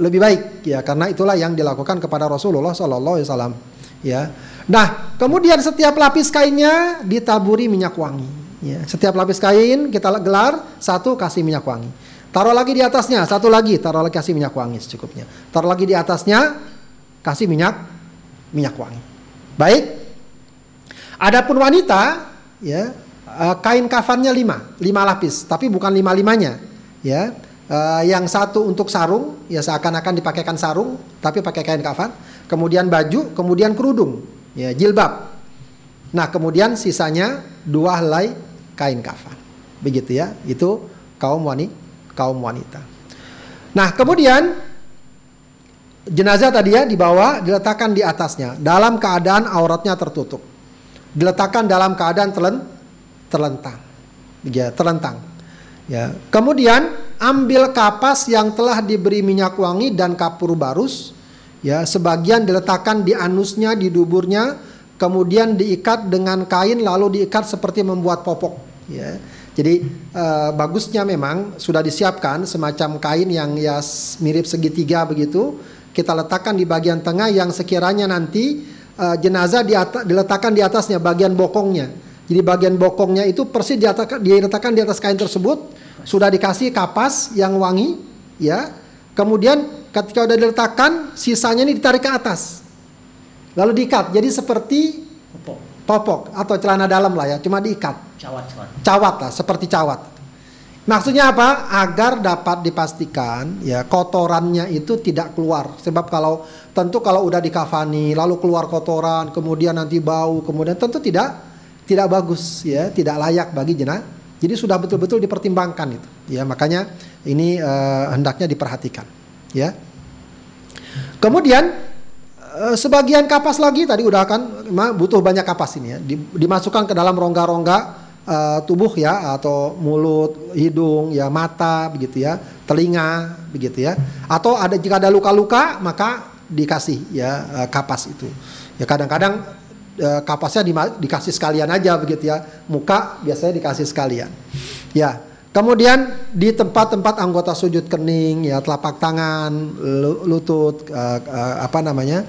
lebih baik ya karena itulah yang dilakukan kepada Rasulullah Sallallahu Alaihi Wasallam. Ya. Nah kemudian setiap lapis kainnya ditaburi minyak wangi. Ya. Setiap lapis kain kita gelar satu kasih minyak wangi. Taruh lagi di atasnya, satu lagi, taruh lagi kasih minyak wangi secukupnya. Taruh lagi di atasnya, kasih minyak minyak wangi. Baik. Adapun wanita ya eh, kain kafannya lima, lima lapis, tapi bukan lima limanya, ya. Uh, yang satu untuk sarung, ya seakan-akan dipakaikan sarung, tapi pakai kain kafan. Kemudian baju, kemudian kerudung, ya jilbab. Nah kemudian sisanya dua helai kain kafan, begitu ya. Itu kaum wanita, kaum wanita. Nah kemudian jenazah tadi ya dibawa diletakkan di atasnya dalam keadaan auratnya tertutup. Diletakkan dalam keadaan terlentang. Ya, terlentang. Ya. Kemudian ambil kapas yang telah diberi minyak wangi dan kapur barus. Ya, sebagian diletakkan di anusnya, di duburnya, kemudian diikat dengan kain lalu diikat seperti membuat popok. Ya. Jadi uh, bagusnya memang sudah disiapkan semacam kain yang ya mirip segitiga begitu. Kita letakkan di bagian tengah yang sekiranya nanti uh, jenazah diletakkan di atasnya bagian bokongnya. Jadi bagian bokongnya itu persis diletakkan di atas kain tersebut sudah dikasih kapas yang wangi, ya. Kemudian ketika sudah diletakkan, sisanya ini ditarik ke atas. Lalu diikat. Jadi seperti popok, popok atau celana dalam lah ya, cuma diikat. Cawat, cawat. Cawat lah, seperti cawat. Maksudnya apa? Agar dapat dipastikan ya kotorannya itu tidak keluar. Sebab kalau tentu kalau udah dikafani lalu keluar kotoran, kemudian nanti bau, kemudian tentu tidak tidak bagus ya, tidak layak bagi jenazah jadi sudah betul-betul dipertimbangkan itu. Ya, makanya ini uh, hendaknya diperhatikan, ya. Kemudian uh, sebagian kapas lagi tadi udah kan butuh banyak kapas ini ya, dimasukkan ke dalam rongga-rongga uh, tubuh ya atau mulut, hidung, ya mata begitu ya, telinga begitu ya. Atau ada jika ada luka-luka maka dikasih ya uh, kapas itu. Ya kadang-kadang e, kapasnya di, dikasih sekalian aja begitu ya. Muka biasanya dikasih sekalian. Ya. Kemudian di tempat-tempat anggota sujud kening ya telapak tangan, lutut e, e, apa namanya?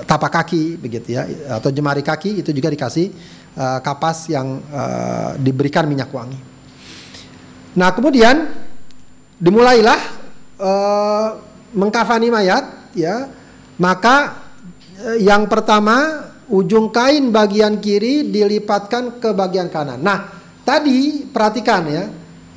Tapak kaki begitu ya atau jemari kaki itu juga dikasih e, kapas yang e, diberikan minyak wangi. Nah, kemudian dimulailah e, mengkafani mayat ya. Maka Eh, yang pertama ujung kain bagian kiri dilipatkan ke bagian kanan. Nah, tadi perhatikan ya,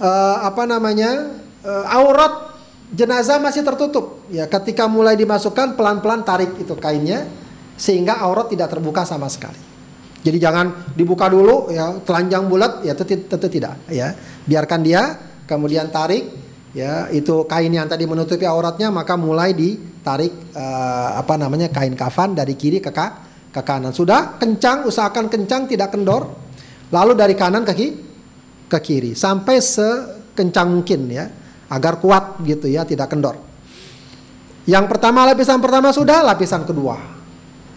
uh, apa namanya uh, aurat jenazah masih tertutup. Ya, ketika mulai dimasukkan pelan-pelan tarik itu kainnya sehingga aurat tidak terbuka sama sekali. Jadi jangan dibuka dulu ya telanjang bulat ya tentu, tentu tidak ya. Biarkan dia kemudian tarik ya itu kain yang tadi menutupi auratnya maka mulai di tarik uh, apa namanya kain kafan dari kiri ke ke kanan. Sudah kencang, usahakan kencang tidak kendor. Lalu dari kanan ke ke kiri sampai sekencang mungkin ya agar kuat gitu ya tidak kendor. Yang pertama lapisan pertama sudah, lapisan kedua.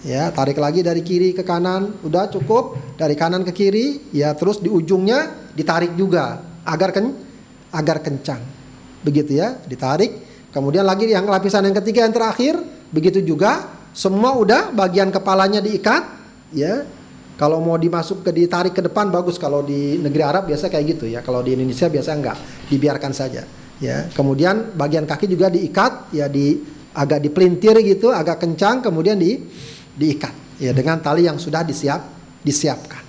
Ya, tarik lagi dari kiri ke kanan, udah cukup. Dari kanan ke kiri, ya terus di ujungnya ditarik juga agar ken agar kencang. Begitu ya, ditarik Kemudian lagi yang lapisan yang ketiga yang terakhir, begitu juga semua udah bagian kepalanya diikat, ya. Kalau mau dimasuk ke ditarik ke depan bagus kalau di negeri Arab biasa kayak gitu ya. Kalau di Indonesia biasa enggak, dibiarkan saja. Ya. Kemudian bagian kaki juga diikat, ya di agak dipelintir gitu, agak kencang, kemudian di diikat ya dengan tali yang sudah disiap disiapkan.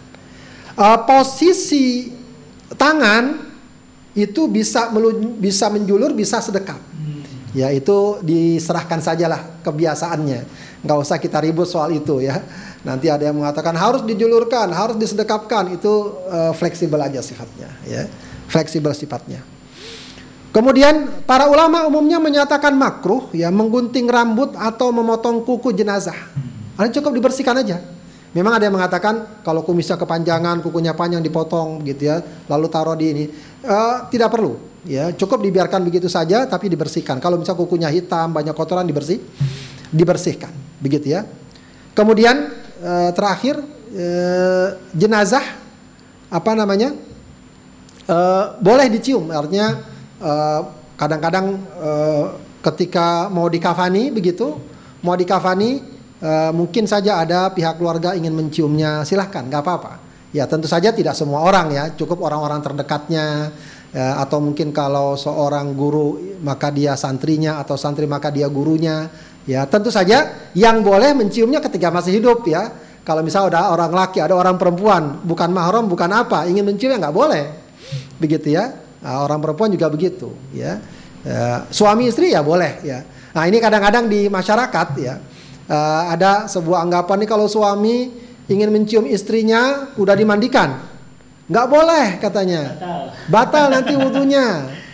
Uh, posisi tangan itu bisa melu, bisa menjulur, bisa sedekap ya itu diserahkan sajalah kebiasaannya. Nggak usah kita ribut soal itu ya. Nanti ada yang mengatakan harus dijulurkan harus disedekapkan. Itu uh, fleksibel aja sifatnya ya. Fleksibel sifatnya. Kemudian para ulama umumnya menyatakan makruh ya menggunting rambut atau memotong kuku jenazah. Ada cukup dibersihkan aja. Memang ada yang mengatakan kalau kumisnya kepanjangan, kukunya panjang dipotong gitu ya, lalu taruh di ini. Uh, tidak perlu, ya cukup dibiarkan begitu saja, tapi dibersihkan. Kalau misal kukunya hitam, banyak kotoran dibersih, dibersihkan, begitu ya. Kemudian uh, terakhir uh, jenazah apa namanya uh, boleh dicium, artinya kadang-kadang ketika mau dikafani begitu, mau dikafani mungkin saja ada pihak keluarga ingin menciumnya, silahkan, nggak apa-apa. Ya tentu saja tidak semua orang ya, cukup orang-orang terdekatnya, ya, atau mungkin kalau seorang guru maka dia santrinya atau santri maka dia gurunya. Ya tentu saja yang boleh menciumnya ketika masih hidup ya. Kalau misal ada orang laki, ada orang perempuan, bukan mahram, bukan apa, ingin mencium ya nggak boleh, begitu ya. Nah, orang perempuan juga begitu, ya. ya. Suami istri ya boleh, ya. Nah ini kadang-kadang di masyarakat ya uh, ada sebuah anggapan nih kalau suami ingin mencium istrinya udah dimandikan nggak boleh katanya. Batal, batal nanti wudhunya.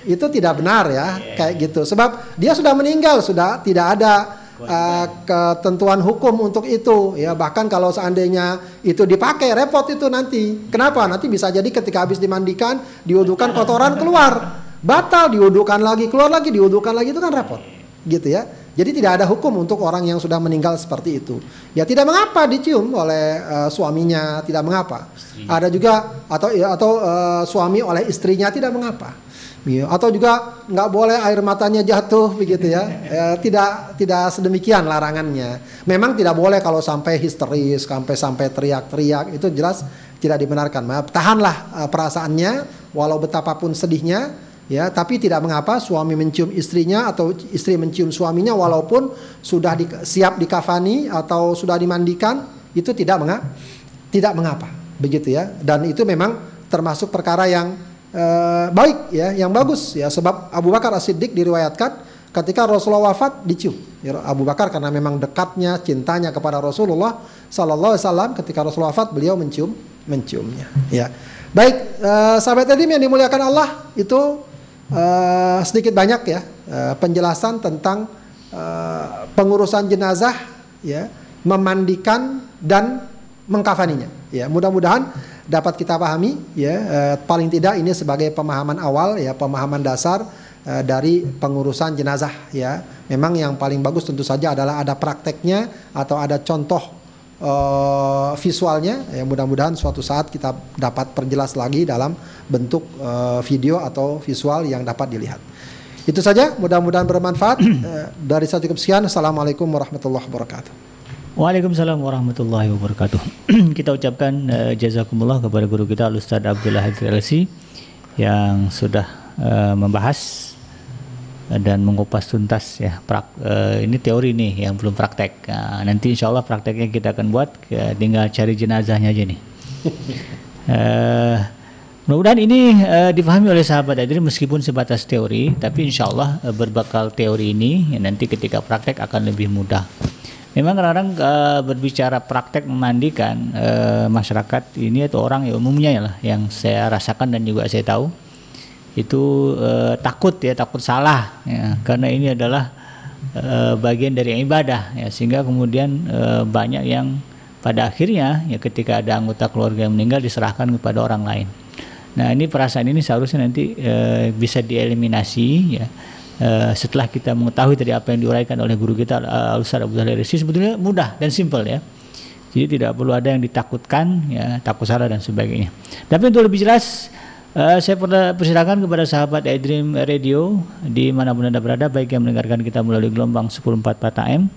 Itu tidak benar ya yeah. kayak gitu. Sebab dia sudah meninggal sudah tidak ada uh, ketentuan hukum untuk itu. Ya bahkan kalau seandainya itu dipakai repot itu nanti. Kenapa? Nanti bisa jadi ketika habis dimandikan diudukan kotoran keluar. Batal diudukan lagi keluar lagi diudukan lagi itu kan repot. Gitu ya jadi tidak ada hukum untuk orang yang sudah meninggal seperti itu ya tidak mengapa dicium oleh uh, suaminya tidak mengapa ada juga atau ya, atau uh, suami oleh istrinya tidak mengapa Ya, atau juga nggak boleh air matanya jatuh begitu ya. ya tidak tidak sedemikian larangannya. Memang tidak boleh kalau sampai histeris, sampai sampai teriak-teriak itu jelas tidak dibenarkan. Maaf, tahanlah uh, perasaannya walau betapapun sedihnya ya, tapi tidak mengapa suami mencium istrinya atau istri mencium suaminya walaupun sudah di, siap dikafani atau sudah dimandikan itu tidak mengapa tidak mengapa begitu ya. Dan itu memang termasuk perkara yang uh, baik ya, yang bagus ya sebab Abu Bakar As-Siddiq diriwayatkan ketika Rasulullah wafat dicium. Ya, Abu Bakar karena memang dekatnya cintanya kepada Rasulullah sallallahu alaihi wasallam ketika Rasulullah wafat beliau mencium menciumnya ya. Baik, uh, sahabat tadi yang dimuliakan Allah itu uh, sedikit banyak ya uh, penjelasan tentang uh, pengurusan jenazah ya, memandikan dan mengkafaninya. Ya, mudah-mudahan dapat kita pahami ya eh, paling tidak ini sebagai pemahaman awal ya pemahaman dasar eh, dari pengurusan jenazah ya memang yang paling bagus tentu saja adalah ada prakteknya atau ada contoh eh, visualnya ya mudah-mudahan suatu saat kita dapat perjelas lagi dalam bentuk eh, video atau visual yang dapat dilihat. Itu saja mudah-mudahan bermanfaat. Eh, dari satu sekian. Assalamualaikum warahmatullahi wabarakatuh. Waalaikumsalam warahmatullahi wabarakatuh. kita ucapkan uh, jazakumullah kepada guru kita Ustaz Abdullah Hadir LC yang sudah uh, membahas uh, dan mengupas tuntas ya prak, uh, ini teori nih yang belum praktek. Uh, nanti insya Allah prakteknya kita akan buat uh, tinggal cari jenazahnya aja nih. uh, Mudah-mudahan ini uh, difahami oleh sahabat Adri meskipun sebatas teori, tapi insya Allah uh, berbakal teori ini ya, nanti ketika praktek akan lebih mudah. Memang kadang-kadang berbicara praktek memandikan masyarakat ini atau orang ya umumnya ya lah yang saya rasakan dan juga saya tahu itu uh, takut ya takut salah ya karena ini adalah uh, bagian dari ibadah ya sehingga kemudian uh, banyak yang pada akhirnya ya ketika ada anggota keluarga yang meninggal diserahkan kepada orang lain. Nah ini perasaan ini seharusnya nanti uh, bisa dieliminasi ya Uh, setelah kita mengetahui tadi apa yang diuraikan oleh guru kita uh, Al-Ustaz Abu Dhalil sebetulnya mudah dan simpel ya. Jadi tidak perlu ada yang ditakutkan ya, takut salah dan sebagainya. Tapi untuk lebih jelas uh, saya persilakan kepada sahabat iDream Radio di mana pun Anda berada baik yang mendengarkan kita melalui gelombang 104 AM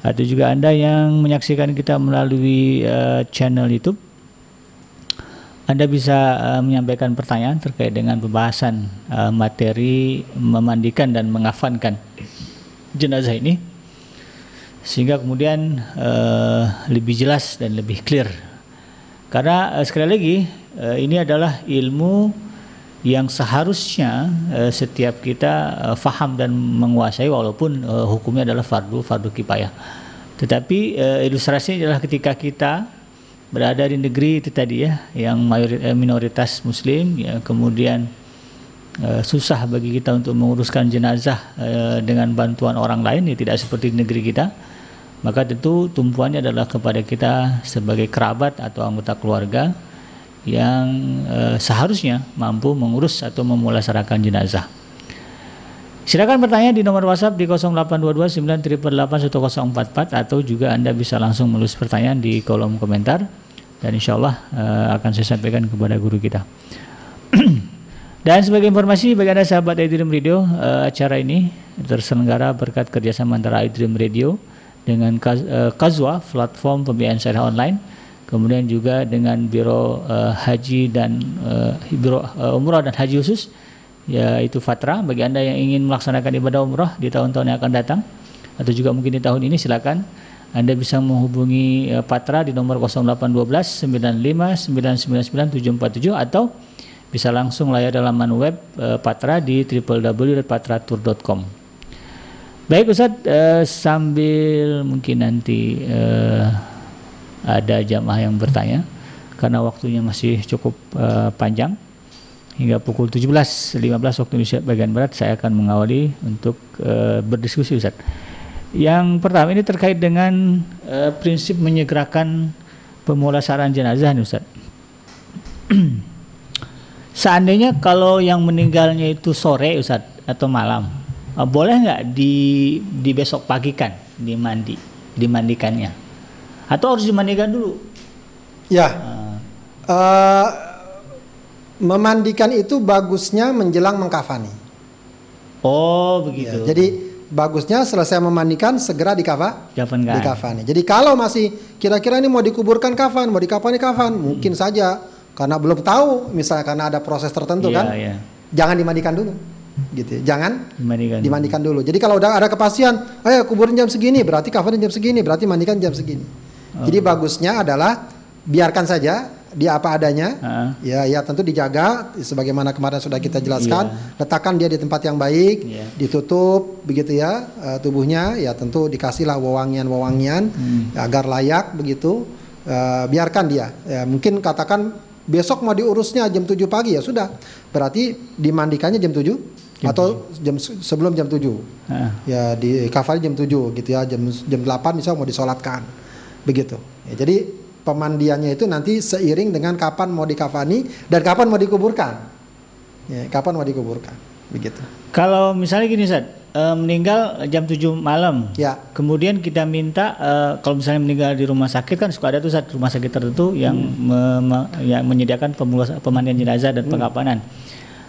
atau juga Anda yang menyaksikan kita melalui uh, channel YouTube anda bisa uh, menyampaikan pertanyaan terkait dengan pembahasan uh, materi memandikan dan mengafankan jenazah ini sehingga kemudian uh, lebih jelas dan lebih clear. Karena uh, sekali lagi ini adalah ilmu yang seharusnya uh, setiap kita uh, faham dan menguasai walaupun hukumnya adalah fardu fardu kifayah. Tetapi ilustrasinya adalah ketika kita berada di negeri itu tadi ya yang mayoritas, eh, minoritas muslim ya kemudian uh, susah bagi kita untuk menguruskan jenazah uh, dengan bantuan orang lain ya tidak seperti di negeri kita maka tentu tumpuannya adalah kepada kita sebagai kerabat atau anggota keluarga yang uh, seharusnya mampu mengurus atau memulasarakan jenazah. Silakan bertanya di nomor WhatsApp di 0822 988 atau juga Anda bisa langsung menulis pertanyaan di kolom komentar dan insya Allah uh, akan saya sampaikan kepada guru kita. dan sebagai informasi bagi Anda sahabat iDream Radio, uh, acara ini terselenggara berkat kerjasama antara iDream Radio dengan Kazwa, platform pembiayaan syariah online, kemudian juga dengan Biro uh, Haji dan uh, Biro uh, Umrah dan Haji khusus yaitu Fatra bagi Anda yang ingin melaksanakan ibadah umrah di tahun-tahun yang akan datang atau juga mungkin di tahun ini silakan Anda bisa menghubungi uh, Patra di nomor 0812 95 999 747 atau bisa langsung layar laman web uh, Patra di www.patratur.com. Baik Ustaz, uh, sambil mungkin nanti uh, ada jamaah yang bertanya karena waktunya masih cukup uh, panjang hingga pukul 17.15 waktu Indonesia bagian barat saya akan mengawali untuk uh, berdiskusi Ustaz. Yang pertama ini terkait dengan uh, prinsip menyegerakan pemulasaran jenazah nih Ustaz. Seandainya kalau yang meninggalnya itu sore Ustaz atau malam, uh, boleh nggak di di besok pagi kan dimandi, dimandikannya? Atau harus dimandikan dulu? Ya. Uh. Uh, memandikan itu bagusnya menjelang mengkafani. Oh, begitu. Ya, jadi bagusnya selesai memandikan segera dikafa, Dikafani. dikafani. Jadi kalau masih kira-kira ini mau dikuburkan kafan, mau dikafani kafan, hmm. mungkin saja karena belum tahu, misalnya karena ada proses tertentu yeah, kan, yeah. jangan dimandikan dulu, gitu. Ya. Jangan dimandikan, dimandikan dulu. Jadi kalau udah ada kepastian, ayo kuburin jam segini, berarti kafanin jam segini, berarti mandikan jam segini. Jadi bagusnya adalah biarkan saja dia apa adanya, uh. ya ya tentu dijaga sebagaimana kemarin sudah kita jelaskan, yeah. letakkan dia di tempat yang baik, yeah. ditutup begitu ya uh, tubuhnya, ya tentu dikasihlah wewangian-wewangian hmm. ya, agar layak begitu, uh, biarkan dia, ya, mungkin katakan besok mau diurusnya jam 7 pagi ya sudah, berarti dimandikannya jam 7 jam atau jam sebelum jam 7 uh. ya di kafal jam 7 gitu ya jam jam 8 misalnya mau disolatkan begitu ya, jadi pemandiannya itu nanti seiring dengan kapan mau dikafani dan kapan mau dikuburkan. Ya, kapan mau dikuburkan. Begitu. Kalau misalnya gini Ustaz, e, meninggal jam 7 malam. Ya. Kemudian kita minta e, kalau misalnya meninggal di rumah sakit kan suka ada tuh saat rumah sakit tertentu yang hmm. me, me, ya, menyediakan pemandian jenazah dan hmm. pengapanan.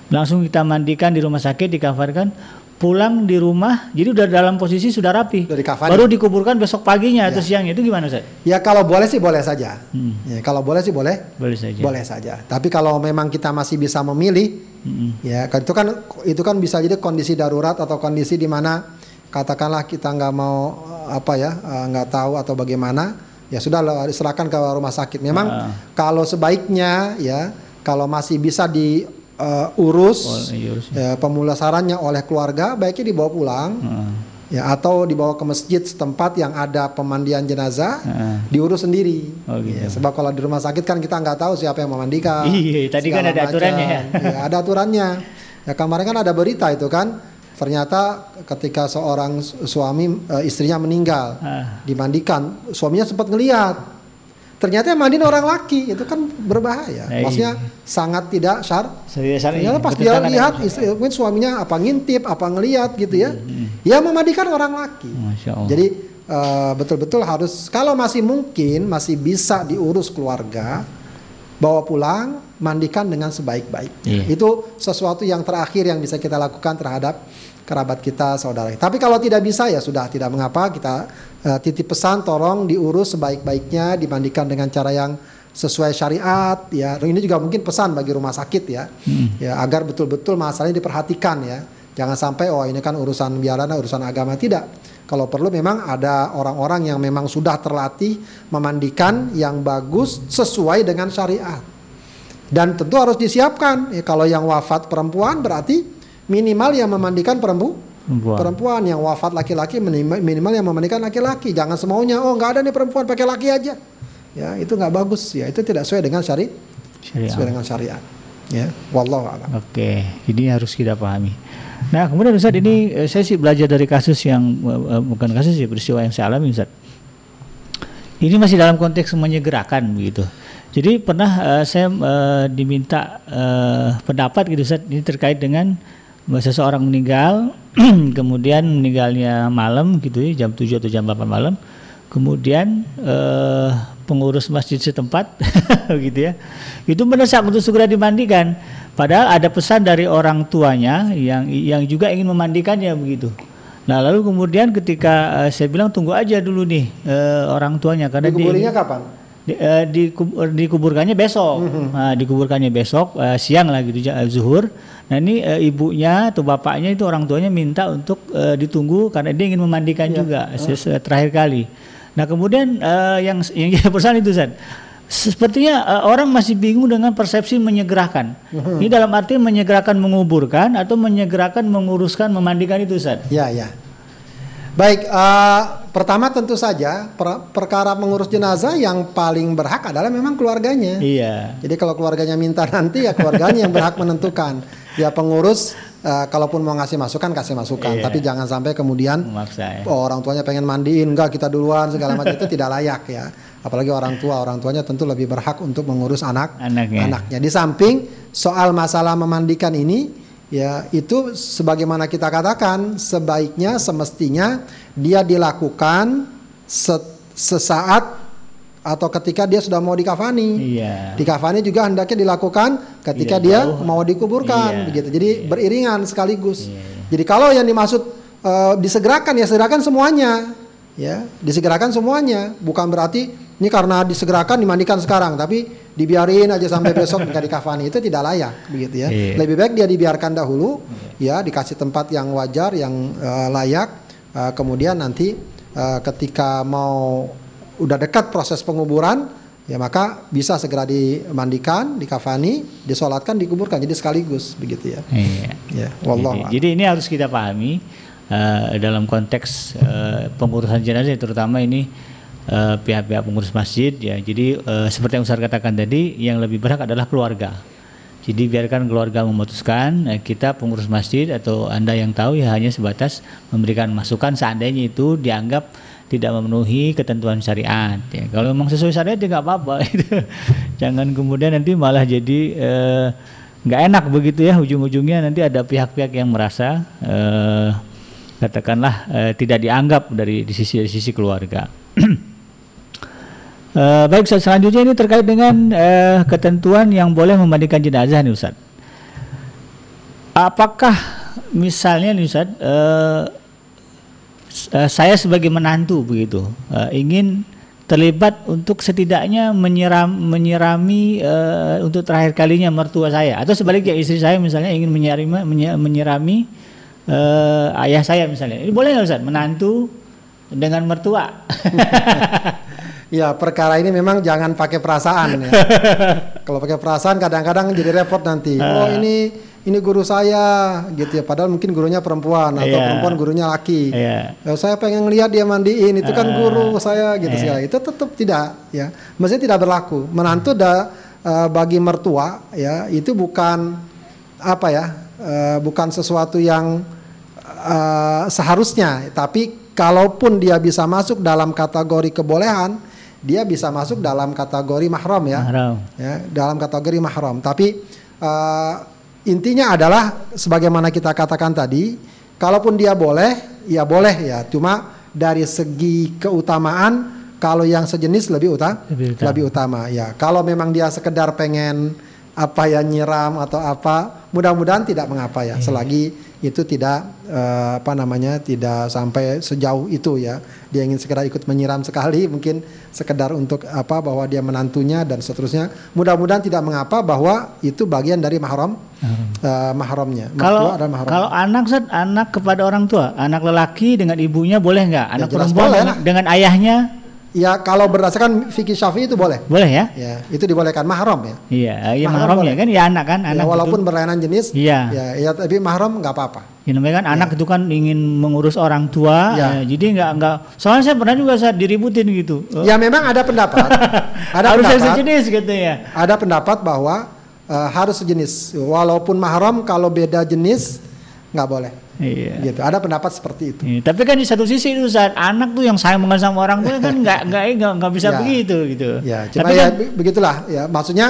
Langsung kita mandikan di rumah sakit, dikafarkan pulang di rumah jadi udah dalam posisi sudah rapi Dari baru dikuburkan besok paginya ya. atau siangnya itu gimana Ustaz? Ya kalau boleh sih boleh saja hmm. ya, kalau boleh sih boleh boleh saja boleh saja tapi kalau memang kita masih bisa memilih hmm. ya kan itu kan itu kan bisa jadi kondisi darurat atau kondisi di mana katakanlah kita nggak mau apa ya eh, nggak tahu atau bagaimana ya sudah serahkan ke rumah sakit memang uh. kalau sebaiknya ya kalau masih bisa di uh, urus, iya, ya. pemulasarannya oleh keluarga, baiknya dibawa pulang. Hmm. Ya, atau dibawa ke masjid setempat yang ada pemandian jenazah, hmm. diurus sendiri. Oh, gitu. ya, sebab kalau di rumah sakit kan kita nggak tahu siapa yang memandikan. Iya, tadi kan ada aturannya ya. ya. Ada aturannya. Ya kemarin kan ada berita itu kan, ternyata ketika seorang suami uh, istrinya meninggal, ah. dimandikan, suaminya sempat ngeliat ternyata yang mandiin orang laki itu kan berbahaya. Nah, Maksudnya iya. sangat tidak syar. Ternyata pas dia lihat istri, mungkin suaminya apa ngintip, apa ngelihat gitu ya, hmm. ya memandikan orang laki. Jadi uh, betul-betul harus kalau masih mungkin masih bisa diurus keluarga, bawa pulang, mandikan dengan sebaik-baik. Yeah. Itu sesuatu yang terakhir yang bisa kita lakukan terhadap kerabat kita, saudara. Tapi kalau tidak bisa ya sudah tidak mengapa kita uh, titip pesan tolong diurus sebaik-baiknya dibandingkan dengan cara yang sesuai syariat ya. Ini juga mungkin pesan bagi rumah sakit ya. Hmm. Ya agar betul-betul masalahnya diperhatikan ya. Jangan sampai oh ini kan urusan biarana urusan agama tidak. Kalau perlu memang ada orang-orang yang memang sudah terlatih memandikan yang bagus sesuai dengan syariat. Dan tentu harus disiapkan. Ya, kalau yang wafat perempuan berarti minimal yang memandikan perempuan perempuan, perempuan. Yang wafat laki-laki minimal yang memandikan laki-laki. Jangan semaunya oh nggak ada nih perempuan pakai laki aja. Ya itu nggak bagus. Ya itu tidak sesuai dengan syari syariat sesuai dengan syariat. Ya wallahu a'lam. Oke ini harus kita pahami. Nah kemudian Ustaz ini eh, saya sih belajar dari kasus yang uh, bukan kasus sih peristiwa yang saya alami Ustaz. Ini masih dalam konteks menyegerakan begitu. Jadi pernah uh, saya uh, diminta uh, pendapat gitu Ustaz ini terkait dengan seseorang meninggal kemudian meninggalnya malam gitu ya jam 7 atau jam 8 malam. Kemudian eh, pengurus masjid setempat gitu ya. Itu mendesak untuk segera dimandikan. Padahal ada pesan dari orang tuanya yang yang juga ingin memandikannya begitu. Nah lalu kemudian ketika eh, saya bilang tunggu aja dulu nih eh, orang tuanya karena dia kapan di, uh, di, dikuburkannya besok. Mm -hmm. nah, dikuburkannya besok uh, siang lagi gitu uh, zuhur. Nah ini uh, ibunya atau bapaknya itu orang tuanya minta untuk uh, ditunggu karena dia ingin memandikan yeah. juga uh. terakhir kali. Nah kemudian uh, yang yang pesan itu Zat, sepertinya uh, orang masih bingung dengan persepsi menyegerakan. Mm-hmm. Ini dalam arti menyegerakan menguburkan atau menyegerakan menguruskan memandikan itu Zat. Ya ya. Baik, uh, pertama tentu saja per perkara mengurus jenazah yang paling berhak adalah memang keluarganya. Iya. Jadi kalau keluarganya minta nanti ya keluarganya yang berhak menentukan. Ya pengurus uh, kalaupun mau ngasih masukan kasih masukan, Iya. tapi jangan sampai kemudian Memaksa ya. oh, orang tuanya pengen mandiin enggak kita duluan segala macam itu tidak layak ya. Apalagi orang tua, orang tuanya tentu lebih berhak untuk mengurus anak Anaknya. anaknya. Di samping soal masalah memandikan ini ya itu sebagaimana kita katakan sebaiknya semestinya dia dilakukan se- sesaat atau ketika dia sudah mau dikafani. Iya. Dikafani juga hendaknya dilakukan ketika Iya, dia jauh. mau dikuburkan Iya, begitu. Jadi beriringan sekaligus. Iya. Jadi kalau yang dimaksud eh, disegerakan ya segerakan semuanya. Ya, disegerakan semuanya. Bukan berarti ini karena disegerakan dimandikan sekarang, tapi dibiarin aja sampai besok nggak dikafani itu tidak layak begitu ya. Iya. Lebih baik dia dibiarkan dahulu ya dikasih tempat yang wajar yang eh, layak Eh, kemudian nanti eh, ketika mau udah dekat proses penguburan ya maka bisa segera dimandikan, dikafani, disolatkan, dikuburkan jadi sekaligus begitu ya. Iya. Ya, wallahu Jadi, jadi ini harus kita pahami eh, dalam konteks eh, pengurusan jenazah terutama ini eh, pihak-pihak pengurus masjid ya. Jadi eh, seperti yang Ustaz katakan tadi yang lebih berhak adalah keluarga. Jadi biarkan keluarga memutuskan, eh, kita pengurus masjid atau Anda yang tahu ya hanya sebatas memberikan masukan seandainya itu dianggap tidak memenuhi ketentuan syariat. Ya. Kalau memang sesuai syariat ya apa-apa. gitu. Jangan kemudian nanti malah jadi nggak enak begitu ya ujung-ujungnya nanti ada pihak-pihak yang merasa eh, katakanlah eh, tidak dianggap dari di sisi dari sisi keluarga. Eh, baik Ustaz, selanjutnya ini terkait dengan eh, ketentuan yang boleh memandikan jenazah nih Ustaz. Apakah misalnya nih Ustaz, eh, saya sebagai menantu begitu eh, ingin terlibat untuk setidaknya menyiram menyirami eh, untuk terakhir kalinya mertua saya? Atau sebaliknya istri saya misalnya ingin menyirami menyi- menyirami eh, ayah saya misalnya. Ini boleh nggak Ustaz? Menantu dengan mertua Ya perkara ini memang jangan pakai perasaan ya. Kalau pakai perasaan kadang-kadang jadi repot nanti. Ah. Oh ini ini guru saya gitu ya. Padahal mungkin gurunya perempuan atau Iya. perempuan gurunya laki. Iya. Ya, saya pengen ngelihat dia mandiin itu kan Ah. guru saya gitu Iya. segala. Itu tetap tidak ya. Mestinya tidak berlaku. Menantu da, eh, bagi mertua ya itu bukan apa ya? eh, bukan sesuatu yang eh, seharusnya. Tapi kalaupun dia bisa masuk dalam kategori kebolehan, dia bisa masuk dalam kategori mahram ya. Mahram. Ya, dalam kategori mahram. Tapi eh, intinya adalah sebagaimana kita katakan tadi, kalaupun dia boleh, ya boleh ya. Cuma dari segi keutamaan kalau yang sejenis lebih utama, Lebih utama. lebih utama ya. Kalau memang dia sekedar pengen apa ya nyiram atau apa, mudah-mudahan tidak mengapa ya, selagi itu tidak eh, apa namanya tidak sampai sejauh itu ya. Dia ingin sekedar ikut menyiram sekali, mungkin sekedar untuk apa bahwa dia menantunya dan seterusnya. Mudah-mudahan tidak mengapa bahwa itu bagian dari mahram eh, mahramnya. Kalau mahram. kalau anak Ustaz, anak kepada orang tua, anak lelaki dengan ibunya boleh nggak? Anak jelas perempuan boleh dengan, dengan ayahnya ya kalau berdasarkan fikih syafi'i itu boleh. boleh ya? Ya, itu dibolehkan mahram ya. Iya, iya Mahram boleh. kan ya anak kan, Ya, anak walaupun itu, berlainan jenis, Iya. ya, ya tapi mahram nggak apa-apa. ya, namanya kan anak itu kan ingin mengurus orang tua, Ya. eh, jadi nggak nggak. Soalnya saya pernah juga saat diributin gitu. Oh, Ya memang ada pendapat, ada harus pendapat, sejenis gitu ya. ada pendapat bahwa eh, harus sejenis, walaupun mahram kalau beda jenis nggak boleh. Iya. Gitu. Ada pendapat seperti itu. Iya, Tapi kan di satu sisi itu saat anak tuh yang sayang banget sama orang tua kan nggak nggak nggak nggak bisa Ya. begitu gitu. Ya, cuma Tapi ya kan, be- begitulah. Ya, maksudnya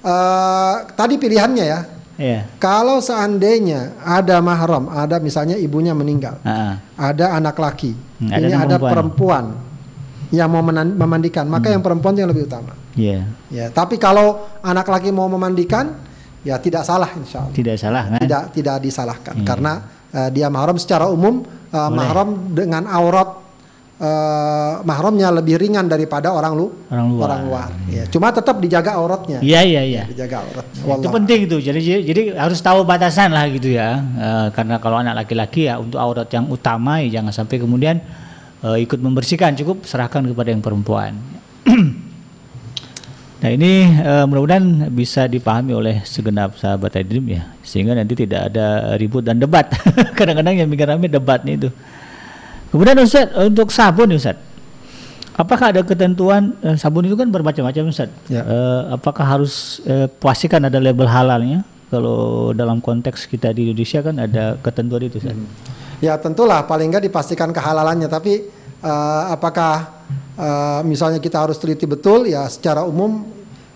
eh, tadi pilihannya ya. iya. Kalau seandainya ada mahram, ada misalnya ibunya meninggal, Ah, ada anak laki, Hmm, ada ini anak ada perempuan. perempuan yang mau menan- memandikan, maka yang perempuan yang lebih utama. Iya. Ya, tapi kalau anak laki mau memandikan, ya tidak salah insya Allah. Tidak salah kan? Tidak tidak disalahkan karena eh, dia mahram secara umum eh, mahram dengan aurat eh, mahramnya lebih ringan daripada orang lu Orang luar. Ya, cuma tetap dijaga auratnya. Iya iya iya. Dijaga auratnya. Itu Wallah. penting itu. Jadi jadi harus tahu batasan lah gitu ya. Eh, karena kalau anak laki-laki ya untuk aurat yang utama ya jangan sampai kemudian eh, ikut membersihkan cukup serahkan kepada yang perempuan. nah ini eh, mudah-mudahan bisa dipahami oleh segenap sahabat Adrim ya sehingga nanti tidak ada ribut dan debat. Kadang-kadang yang bikin rame debatnya itu. Kemudian Ustaz untuk sabun nih, Ustaz. Apakah ada ketentuan eh, sabun itu kan bermacam-macam Ustaz? Ya. Eh, apakah harus eh, pastikan ada label halalnya? kalau dalam konteks kita di Indonesia kan ada ketentuan itu Ustaz. Ya tentulah paling nggak dipastikan kehalalannya tapi eh, apakah eh, misalnya kita harus teliti betul ya secara umum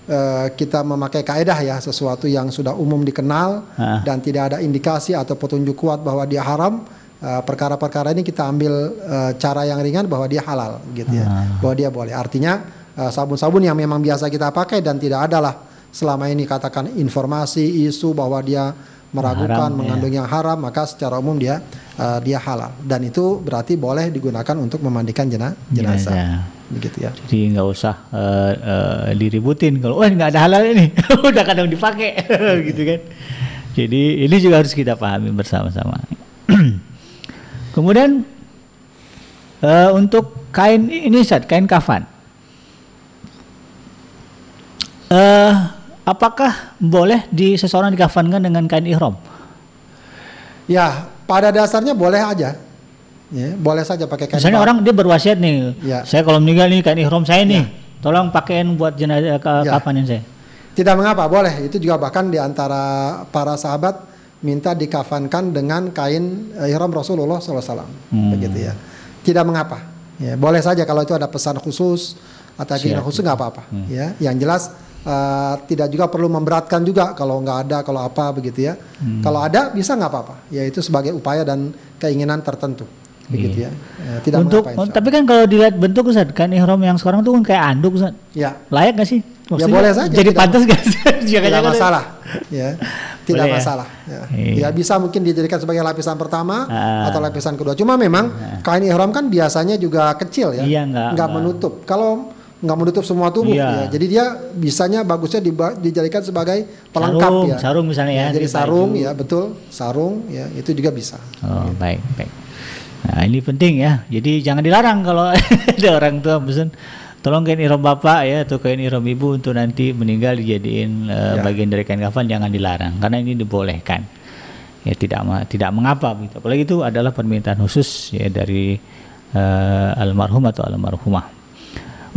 eh, kita memakai kaedah ya sesuatu yang sudah umum dikenal Ah. dan tidak ada indikasi atau petunjuk kuat bahwa dia haram eh, perkara-perkara ini kita ambil eh, cara yang ringan bahwa dia halal gitu ya Ah. bahwa dia boleh artinya sabun-sabun yang memang biasa kita pakai dan tidak adalah selama ini katakan informasi isu bahwa dia meragukan Haram, ya. mengandung yang haram maka secara umum dia uh, dia halal dan itu berarti boleh digunakan untuk memandikan jena, jenazah Jenazah. begitu ya Jadi nggak usah eh, eh, diributin kalau wah nggak ada halal ini udah kadang dipakai gitu kan. Jadi ini juga harus kita pahami bersama-sama. Kemudian eh, untuk kain ini Ustaz, kain kafan. Eh, apakah boleh di seseorang dikafankan dengan kain ihram? ya pada dasarnya boleh aja ya boleh saja pakai kain Misalnya bak- orang dia berwasiat nih, Ya. saya kalau meninggal nih kain ihram saya nih, tolong pakaiin buat jenazah ka- Ya. kafanin saya. tidak mengapa boleh itu juga bahkan di antara para sahabat minta dikafankan dengan kain ihram Rasulullah SAW Hmm. begitu ya tidak mengapa ya boleh saja kalau itu ada pesan khusus atau keinginan khusus nggak apa-apa ya yang jelas eh, tidak juga perlu memberatkan juga kalau nggak ada kalau apa begitu ya kalau ada bisa nggak apa-apa ya itu sebagai upaya dan keinginan tertentu begitu ya Eh, tidak Untuk mengapa insya tapi kan kalau dilihat bentuk Ustaz, kain ihram yang sekarang tuh kan kayak anduk Ustaz. Ya Layak gak sih? boleh saja, Jadi tidak- pantas gak sih? tidak masalah ya tidak Boleh ya? masalah ya. Iya. Ya, bisa mungkin dijadikan sebagai lapisan pertama Ah. atau lapisan kedua cuma memang kain ihram kan biasanya juga kecil ya Iya, nggak- nggak. menutup kalau nggak menutup semua tubuh Iya. ya. jadi dia bisanya bagusnya dijadikan sebagai pelengkap Sarung, ya sarung misalnya ya, jadi di sarung baju. ya betul sarung ya itu juga bisa Oh, baik, baik. Nah, ini penting ya. Jadi jangan dilarang kalau ada orang tua pesan tolong kain ihram bapak ya atau kain ihram ibu untuk nanti meninggal dijadiin eh, Ya. bagian dari kain kafan jangan dilarang karena ini dibolehkan. Ya tidak tidak mengapa gitu. Apalagi itu adalah permintaan khusus ya dari eh, almarhum atau almarhumah.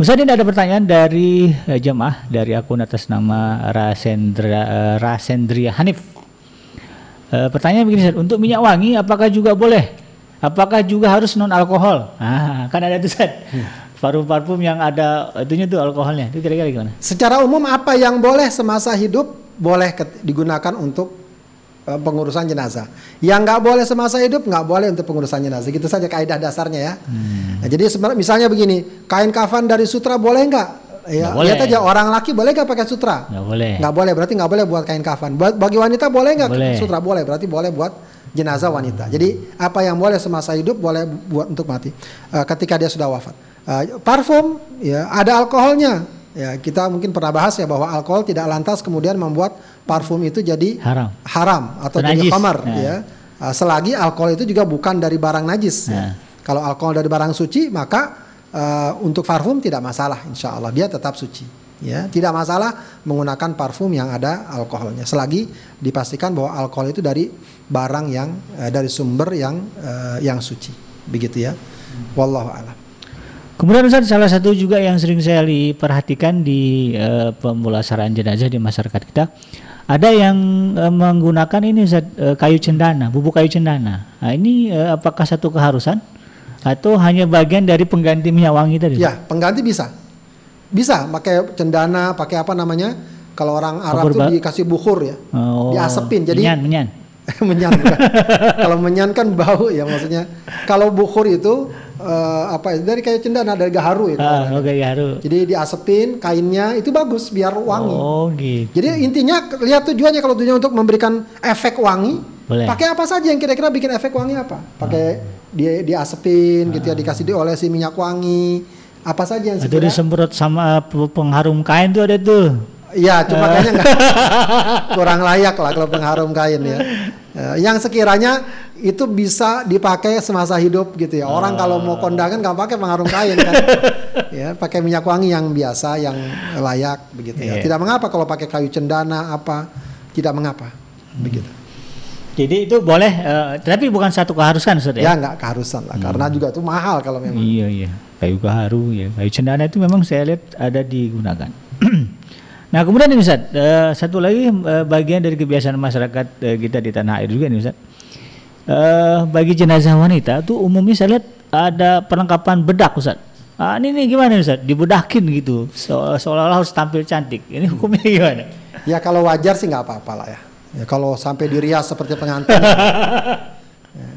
Ini ada pertanyaan dari eh, jemaah dari akun atas nama Rasendra eh, Rasendria Hanif. Eh, pertanyaan begini Ustaz, untuk minyak wangi apakah juga boleh? Apakah juga harus non alkohol? Ah, kan ada tuh Ustaz. Parfum-parfum yang ada itunya tuh alkoholnya. Itu kira-kira gimana? secara umum apa yang boleh semasa hidup boleh digunakan untuk pengurusan jenazah. Yang nggak boleh semasa hidup nggak boleh untuk pengurusan jenazah. Gitu saja kaidah dasarnya ya. Hmm. Nah, jadi misalnya begini, kain kafan dari sutra boleh nggak? Ya, Nggak boleh. lihat aja orang laki boleh nggak pakai sutra? Nggak boleh. Nggak boleh, berarti nggak boleh buat kain kafan. Buat bagi wanita boleh nggak Boleh. sutra? Boleh, berarti boleh buat jenazah wanita. Jadi apa yang boleh semasa hidup boleh buat untuk mati Eh, ketika dia sudah wafat. Eh, parfum ya ada alkoholnya. Ya kita mungkin pernah bahas ya bahwa alkohol tidak lantas kemudian membuat parfum itu jadi Haram. haram atau Atau jadi khamar Nah. ya. Eh, selagi alkohol itu juga bukan dari barang najis. ya. Nah. Kalau alkohol dari barang suci maka eh, untuk parfum tidak masalah insya Allah dia tetap suci. Ya, tidak masalah menggunakan parfum yang ada alkoholnya selagi dipastikan bahwa alkohol itu dari barang yang eh, dari sumber yang eh, yang suci. Begitu ya. Wallahu a'lam. Kemudian Ustaz salah satu juga yang sering saya perhatikan di eh, pemulasaraan jenazah di masyarakat kita ada yang eh, menggunakan ini Ustaz, eh, kayu cendana, bubuk kayu cendana. Nah, ini eh, apakah satu keharusan atau hanya bagian dari pengganti minyak wangi tadi? Ya, pengganti bisa. Bisa pakai cendana, pakai apa namanya? Kalau orang Arab Bukhur tuh dikasih bukhur ya. Oh, Diasepin. Jadi menyan, menyan. menyan. Kalau menyan kan bau ya maksudnya. Kalau bukhur itu eh, apa ya, dari kayu cendana dari gaharu itu. Ah, oke ya haru. Jadi diasepin kainnya itu bagus biar wangi. Oh, gitu. Jadi intinya lihat tujuannya kalau tujuannya untuk memberikan efek wangi, Boleh. pakai apa saja yang kira-kira bikin efek wangi apa? Pakai dia diasepin gitu ya, dikasih diolesi minyak wangi, apa saja yang Itu sekiranya disemprot sama pe- pengharum kain tuh ada tuh. Iya, cuma kayaknya nggak kurang layak lah kalau pengharum kain ya. Eh, yang sekiranya itu bisa dipakai semasa hidup gitu ya. Orang kalau mau kondangan nggak pakai pengharum kain kan. ya, pakai minyak wangi yang biasa, yang layak begitu ya. Iya. Tidak mengapa kalau pakai kayu cendana apa, tidak mengapa. Begitu. Jadi itu boleh, eh, tapi bukan satu keharusan Ustaz Ya ya? nggak keharusan lah, karena juga itu mahal kalau memang. Iya iya, kayu gaharu ya, kayu cendana itu memang saya lihat ada digunakan. Nah kemudian ini Ustaz, uh, satu lagi uh, bagian dari kebiasaan masyarakat uh, kita di tanah air juga nih Ustaz. Uh, bagi jenazah wanita tuh umumnya saya lihat ada perlengkapan bedak Ustaz. Ah, ini nih gimana Ustaz? Dibedakin gitu, so, seolah-olah harus tampil cantik. Ini hukumnya gimana? Ya kalau wajar sih nggak apa-apa lah ya. ya. Kalau sampai dirias seperti pengantin. ya.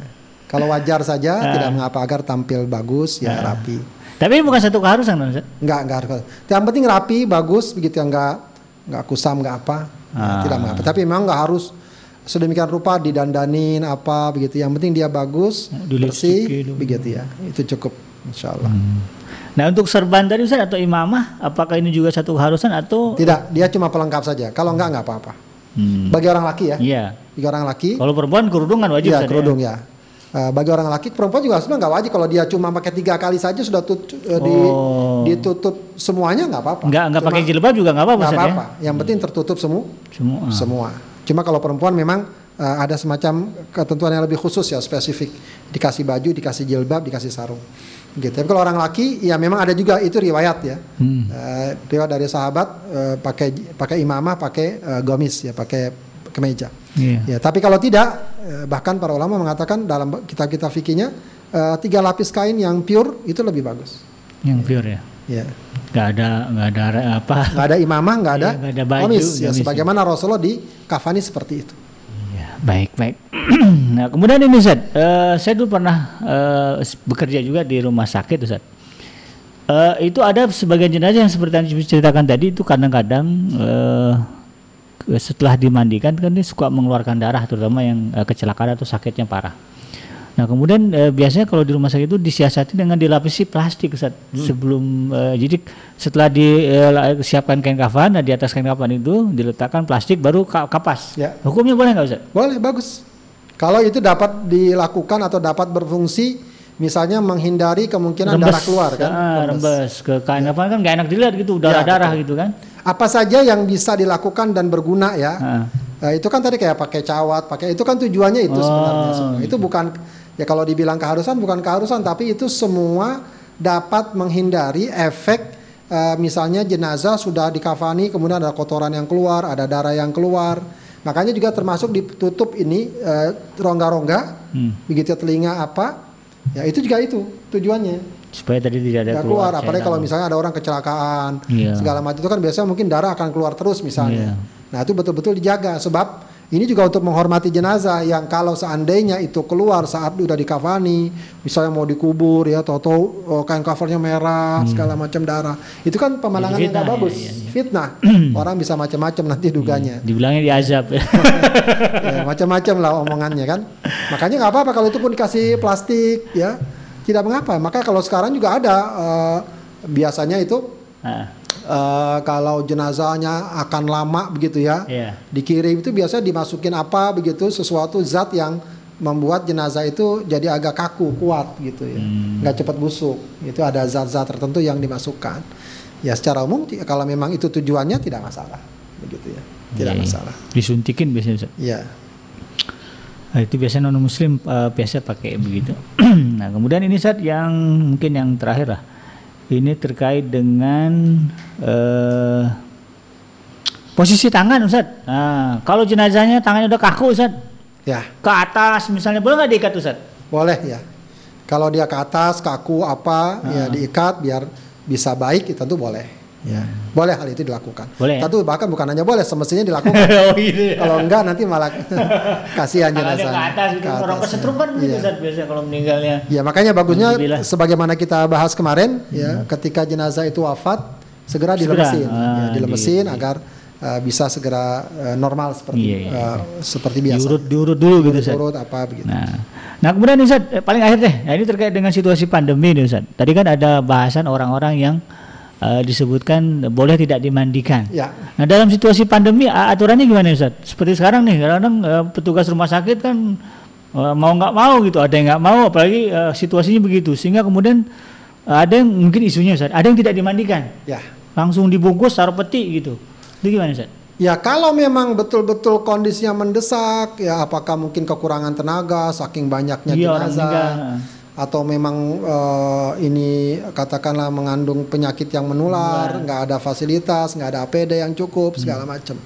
Kalau wajar saja, uh. tidak mengapa agar tampil bagus, ya uh. rapi. Tapi ini bukan satu keharusan kan Ustaz? Enggak, enggak harus. Yang penting rapi, bagus, begitu enggak enggak kusam, enggak apa. Ah. Tidak mengapa. Tapi memang enggak harus sedemikian rupa didandanin apa begitu. Yang penting dia bagus, bersih, begitu ya. Itu cukup insya Allah. Hmm. Nah untuk serban tadi Ustaz atau imamah, apakah ini juga satu keharusan atau? Tidak, dia cuma pelengkap saja. Kalau enggak enggak apa-apa. Hmm. Bagi orang laki ya. Iya. Bagi orang laki. Kalau perempuan kerudung kan wajib. Iya kerudung ya. ya Uh, bagi orang laki perempuan juga sebenarnya nggak wajib kalau dia cuma pakai tiga kali saja sudah tut, uh, di, oh. ditutup semuanya nggak apa-apa. Nggak nggak pakai jilbab juga nggak apa-apa. Nggak ya? apa-apa. Ya? Yang penting tertutup semua. Semua. Semua. Cuma kalau perempuan memang uh, ada semacam ketentuan yang lebih khusus ya spesifik dikasih baju, dikasih jilbab, dikasih sarung. Gitu. Tapi kalau orang laki ya memang ada juga itu riwayat ya. Hmm. Uh, riwayat dari sahabat uh, pakai pakai imamah, pakai uh, gomis ya, pakai kemeja. Yeah. Ya, tapi kalau tidak, eh, bahkan para ulama mengatakan dalam kitab-kitab fikihnya uh, tiga lapis kain yang pure itu lebih bagus. Yang pure ya. Ya. Gak ada nggak ada apa. Gak ada imamah, gak ada, ya, ada baju, komis. Ya, sebagaimana Rasulullah di kafani seperti itu. Ya, baik baik. nah kemudian ini Ustaz, uh, saya dulu pernah uh, bekerja juga di rumah sakit Ustaz. Uh, itu ada sebagian jenazah yang seperti yang diceritakan tadi itu kadang-kadang uh, setelah dimandikan kan dia suka mengeluarkan darah terutama yang uh, kecelakaan atau sakitnya parah. Nah kemudian uh, biasanya kalau di rumah sakit itu disiasati dengan dilapisi plastik Ustaz. Hmm. sebelum uh, jadi setelah disiapkan kain kafan, nah di atas kain kafan itu diletakkan plastik baru kapas. Ya. Hukumnya boleh nggak Ustaz? Boleh bagus. Kalau itu dapat dilakukan atau dapat berfungsi misalnya menghindari kemungkinan rembes, darah keluar kan ah, rembes. rembes ke kain ya. kan nggak enak dilihat gitu darah darah ya, gitu kan apa saja yang bisa dilakukan dan berguna ya. Uh, itu kan tadi kayak pakai cawat, pakai itu kan tujuannya itu oh, sebenarnya semua. Itu bukan ya kalau dibilang keharusan bukan keharusan tapi itu semua dapat menghindari efek uh, misalnya jenazah sudah dikafani kemudian ada kotoran yang keluar, ada darah yang keluar. Makanya juga termasuk ditutup ini uh, rongga-rongga, hmm. begitu telinga apa, ya itu juga itu tujuannya supaya tadi tidak ada keluar, keluar. apalagi kalau misalnya ada orang kecelakaan yeah. segala macam itu kan biasanya mungkin darah akan keluar terus misalnya yeah. nah itu betul-betul dijaga sebab ini juga untuk menghormati jenazah yang kalau seandainya itu keluar saat udah dikafani, misalnya mau dikubur ya, atau oh, kain covernya merah, hmm. segala macam darah, itu kan pemandangan yang tidak bagus, ya, ya, ya. fitnah. Orang bisa macam-macam nanti duganya. Hmm. Dibilangnya diazab. ya, macam-macam lah omongannya kan. Makanya nggak apa-apa kalau itu pun dikasih plastik ya tidak mengapa. Maka kalau sekarang juga ada uh, biasanya itu uh. Uh, kalau jenazahnya akan lama begitu ya, yeah. dikirim itu biasa dimasukin apa begitu sesuatu zat yang membuat jenazah itu jadi agak kaku kuat gitu ya, hmm. nggak cepat busuk. Itu ada zat-zat tertentu yang dimasukkan. Ya secara umum kalau memang itu tujuannya tidak masalah, begitu ya, tidak yeah. masalah. Disuntikin biasanya. Iya. Nah, itu biasanya non muslim uh, biasa pakai begitu. nah, kemudian ini saat yang mungkin yang terakhir lah. Ini terkait dengan uh, posisi tangan Ustaz. Nah, kalau jenazahnya tangannya udah kaku Ustaz. Ya. Ke atas misalnya boleh nggak diikat Ustaz? Boleh ya. Kalau dia ke atas kaku apa ya ah. ya diikat biar bisa baik itu tentu boleh. Ya, boleh hal itu dilakukan. Boleh. Ya? bahkan bukan hanya boleh, semestinya dilakukan. oh, gitu ya. Kalau enggak nanti malah kasihan jenazah. Ke atas gitu, ke orang kesetrum kan gitu iya. biasanya kalau meninggalnya. Ya, makanya bagusnya sebagaimana kita bahas kemarin ya, hmm. ya, ketika jenazah itu wafat segera, segera. dilemesin, ah, ya, dilemesin gitu. agar uh, bisa segera uh, normal seperti iya, iya. Uh, seperti biasa. Diurut diurut dulu diurut, gitu Diurut apa begitu. Nah. Nah, kemudian Ustaz, eh, paling akhir deh. Nah, ini terkait dengan situasi pandemi nih Ustaz. Tadi kan ada bahasan orang-orang yang uh, disebutkan boleh tidak dimandikan. Ya. Nah dalam situasi pandemi aturannya gimana Ustaz? Seperti sekarang nih, kadang-kadang uh, petugas rumah sakit kan uh, mau nggak mau gitu, ada yang nggak mau, apalagi uh, situasinya begitu, sehingga kemudian uh, ada yang mungkin isunya Ustaz, ada yang tidak dimandikan. Ya. Langsung dibungkus taruh peti gitu. Itu gimana Ustaz? Ya kalau memang betul-betul kondisinya mendesak, ya apakah mungkin kekurangan tenaga saking banyaknya iya, jenazah atau memang uh, ini katakanlah mengandung penyakit yang menular, nggak ada fasilitas, nggak ada APD yang cukup, segala macam.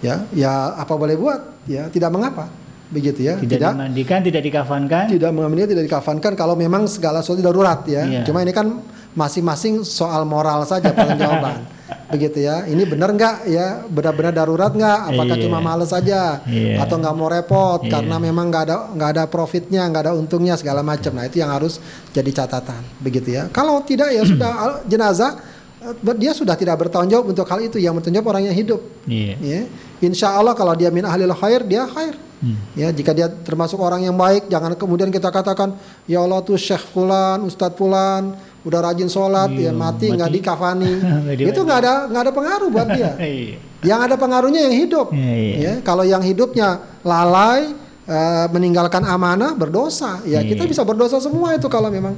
Ya, ya apa boleh buat? Ya, tidak mengapa begitu ya. Tidak, tidak dimandikan, tidak dikafankan. Tidak mengamandikan, tidak dikafankan kalau memang segala sesuatu darurat ya. Iya. Cuma ini kan masing-masing soal moral saja jawaban. begitu ya. Ini benar nggak ya? Benar-benar darurat nggak? Apakah iya. cuma males saja iya. atau nggak mau repot iya. karena memang nggak ada nggak ada profitnya, nggak ada untungnya segala macam. Nah itu yang harus jadi catatan, begitu ya. Kalau tidak ya sudah jenazah eh, dia sudah tidak bertanggung jawab untuk hal itu yang bertanggung jawab orang yang hidup. Iya. Ya. Insya Allah kalau dia min ahli khair dia khair. Hmm. Ya, jika dia termasuk orang yang baik, jangan kemudian kita katakan, ya Allah tuh Syekh Fulan, Ustadz Fulan, udah rajin sholat, ya mati nggak dikafani, itu nggak ada nggak ada pengaruh buat dia. Iya. yang ada pengaruhnya yang hidup. Iya, iya. Ya, kalau yang hidupnya lalai, uh, meninggalkan amanah, berdosa. Ya kita bisa berdosa semua itu kalau memang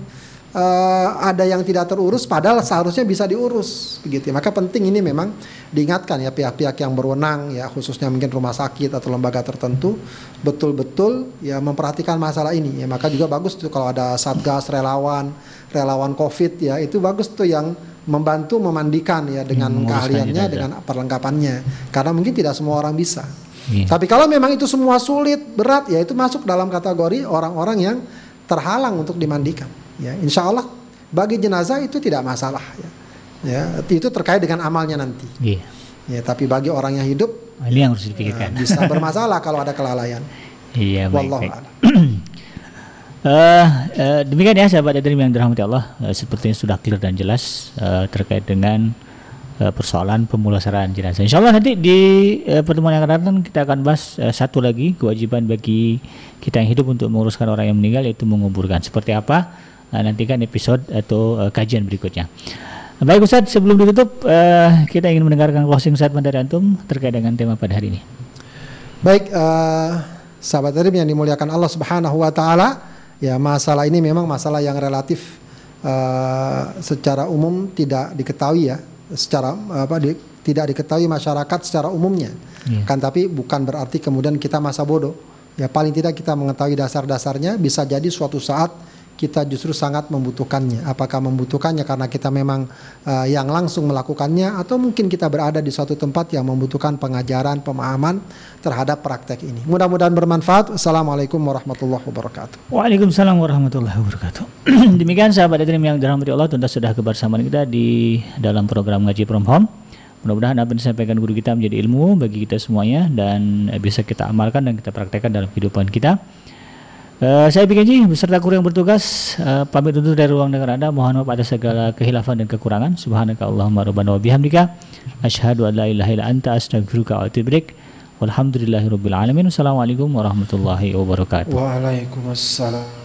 uh, ada yang tidak terurus padahal seharusnya bisa diurus begitu ya. maka penting ini memang diingatkan ya pihak-pihak yang berwenang ya khususnya mungkin rumah sakit atau lembaga tertentu betul-betul ya memperhatikan masalah ini ya. Maka juga bagus tuh kalau ada satgas relawan relawan covid ya itu bagus tuh yang membantu memandikan ya dengan hmm, keahliannya dengan perlengkapannya. Karena mungkin tidak semua orang bisa. Yeah. tapi kalau memang itu semua sulit berat ya itu masuk dalam kategori orang-orang yang terhalang untuk dimandikan ya insya Allah bagi jenazah itu tidak masalah ya ya itu terkait dengan amalnya nanti yeah. ya tapi bagi orang yang hidup oh, ini yang harus dipikirkan ya, bisa bermasalah kalau ada kelalaian iya baik, baik. Uh, uh, demikian ya sahabat Adrim yang dirahmati Allah uh, sepertinya sudah clear dan jelas uh, terkait dengan uh, persoalan pemulasaran jenazah. Insya Allah nanti di uh, pertemuan yang akan datang kita akan bahas uh, satu lagi kewajiban bagi kita yang hidup untuk menguruskan orang yang meninggal yaitu menguburkan. Seperti apa? Uh, nantikan episode atau uh, kajian berikutnya. Baik Ustaz, sebelum ditutup uh, kita ingin mendengarkan closing statement dari antum terkait dengan tema pada hari ini. Baik, uh, sahabat Tarim yang dimuliakan Allah Subhanahu wa taala, ya masalah ini memang masalah yang relatif uh, secara umum tidak diketahui ya, secara apa di, tidak diketahui masyarakat secara umumnya. Yeah. Kan tapi bukan berarti kemudian kita masa bodoh. Ya paling tidak kita mengetahui dasar-dasarnya bisa jadi suatu saat kita justru sangat membutuhkannya. Apakah membutuhkannya karena kita memang uh, yang langsung melakukannya atau mungkin kita berada di suatu tempat yang membutuhkan pengajaran, pemahaman terhadap praktek ini. Mudah-mudahan bermanfaat. Assalamualaikum warahmatullahi wabarakatuh. Waalaikumsalam warahmatullahi wabarakatuh. Demikian sahabat Adrim yang dirahmati Allah tuntas sudah kebersamaan kita di dalam program ngaji from home. Mudah-mudahan apa yang disampaikan guru kita menjadi ilmu bagi kita semuanya dan bisa kita amalkan dan kita praktekkan dalam kehidupan kita. Uh, saya Ji beserta kru yang bertugas uh, pamit undur dari ruang dengar Anda. Mohon maaf ada segala kehilafan dan kekurangan. Subhanaka Allahumma rabbana wa bihamdika asyhadu an la ilaha illa anta astaghfiruka wa atubu ilaik. Walhamdulillahirabbil alamin. Wassalamualaikum warahmatullahi wabarakatuh. Waalaikumsalam.